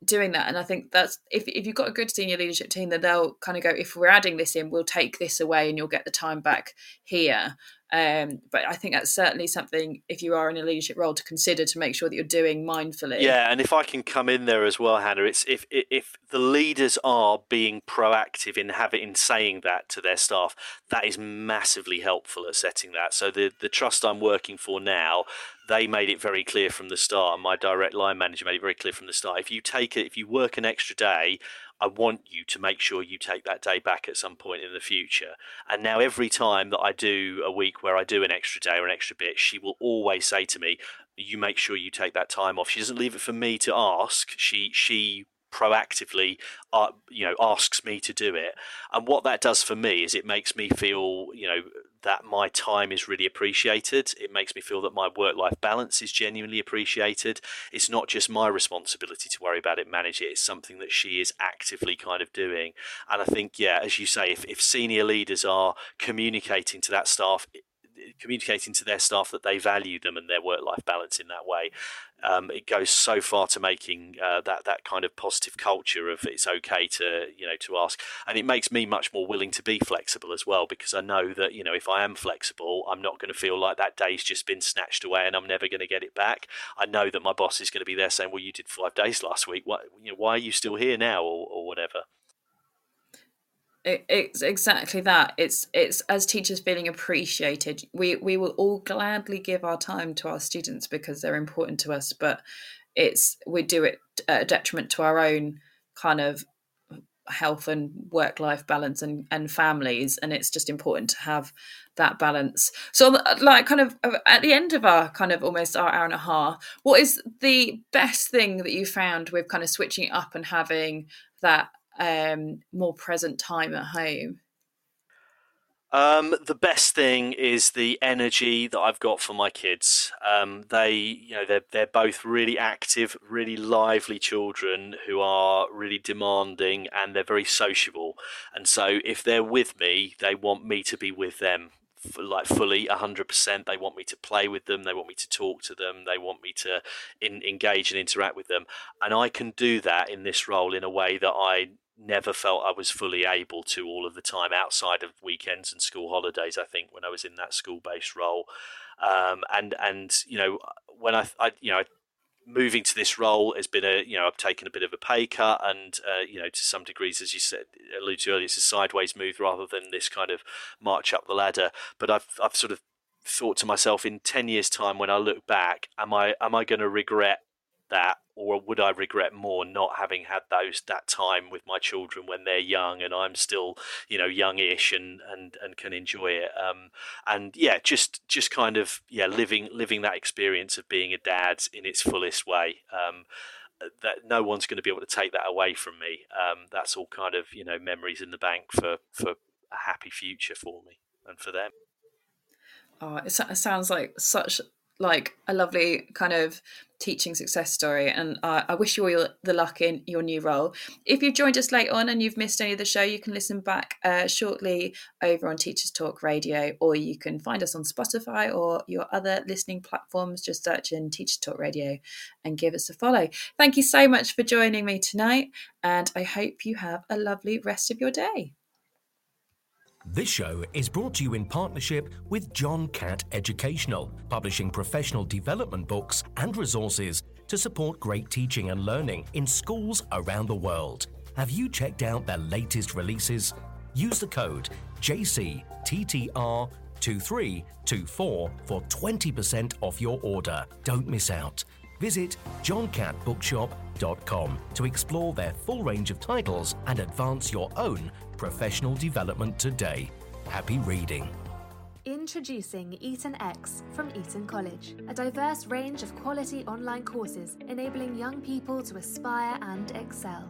doing that. And i think that's if, if you've got a good senior leadership team then they'll kind of go if we're adding this in we'll take this away and you'll get the time back here um, but I think that's certainly something if you are in a leadership role to consider to make sure that you're doing mindfully. Yeah, and if I can come in there as well, Hannah, it's if if the leaders are being proactive in having in saying that to their staff, that is massively helpful at setting that. So the the trust I'm working for now, they made it very clear from the start. My direct line manager made it very clear from the start. If you take it, if you work an extra day, I want you to make sure you take that day back at some point in the future. And now, every time that I do a week where I do an extra day or an extra bit, she will always say to me, "You make sure you take that time off." She doesn't leave it for me to ask. She she proactively uh, you know asks me to do it and what that does for me is it makes me feel you know that my time is really appreciated. It makes me feel that my work life balance is genuinely appreciated. It's not just my responsibility to worry about it, manage it. It's something that she is actively kind of doing. And I think, yeah, as you say, if, if senior leaders are communicating to that staff, communicating to their staff that they value them and their work life balance in that way. Um, it goes so far to making uh, that that kind of positive culture of it's okay to you know to ask, and it makes me much more willing to be flexible as well because I know that you know if I am flexible, I'm not going to feel like that day's just been snatched away and I'm never going to get it back. I know that my boss is going to be there saying, "Well, you did five days last week. Why you know why are you still here now?" or, or whatever it, it's exactly that. It's it's as teachers feeling appreciated. We we will all gladly give our time to our students because they're important to us but it's we do it at a detriment to our own kind of health and work life balance and and families and it's just important to have that balance. So uh, like kind of uh, at the end of our kind of almost our hour and a half what is the best thing that you found with kind of switching it up and having that um, more present time at home? Um, the best thing is the energy that I've got for my kids. Um, they, you know, they're they're both really active, really lively children who are really demanding and they're very sociable. And so, if they're with me, they want me to be with them like fully 100% they want me to play with them. They want me to talk to them. They want me to in, engage and interact with them. And i can do that in this role in a way that i never felt I was fully able to all of the time outside of weekends and school holidays. I think when I was in that school based role, um, and and you know when I, I you know moving to this role has been a you know I've taken a bit of a pay cut and uh, you know to some degrees as you said alluded to earlier it's a sideways move rather than this kind of march up the ladder. But I've I've sort of thought to myself in 10 years time when I look back am I am I going to regret that or would I regret more not having had those that time with my children when they're young and I'm still you know youngish and and and can enjoy it. Um, and yeah just just kind of yeah living living that experience of being a dad in its fullest way. Um, that no one's going to be able to take that away from me. Um, that's all kind of you know memories in the bank for for a happy future for me and for them. Oh it sounds like such like a lovely kind of teaching success story and uh, i wish you all the luck in your new role. If you've joined us late on and you've missed any of the show you can listen back uh, shortly over on teachers talk radio or you can find us on spotify or your other listening platforms. Just search in teachers talk radio and give us a follow. Thank you so much for joining me tonight and i hope you have a lovely rest of your day this show is brought to you in partnership with John Catt Educational, publishing professional development books and resources to support great teaching and learning in schools around the world. Have you checked out their latest releases? Use the code JCTTR2324 for 20% off your order. Don't miss out. Visit johncattbookshop.com to explore their full range of titles and advance your own professional development today. Happy reading. Introducing Eton X from Eton College, a diverse range of quality online courses enabling young people to aspire and excel.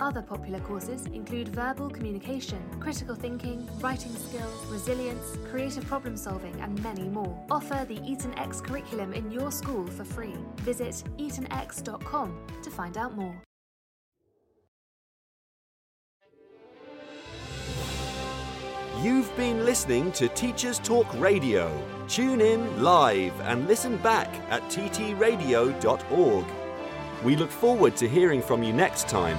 Other popular courses include verbal communication, critical thinking, writing skills, resilience, creative problem solving, and many more. Offer the Eton X curriculum in your school for free. Visit etonx.com to find out more. You've been listening to Teachers Talk Radio. Tune in live and listen back at ttradio.org. We look forward to hearing from you next time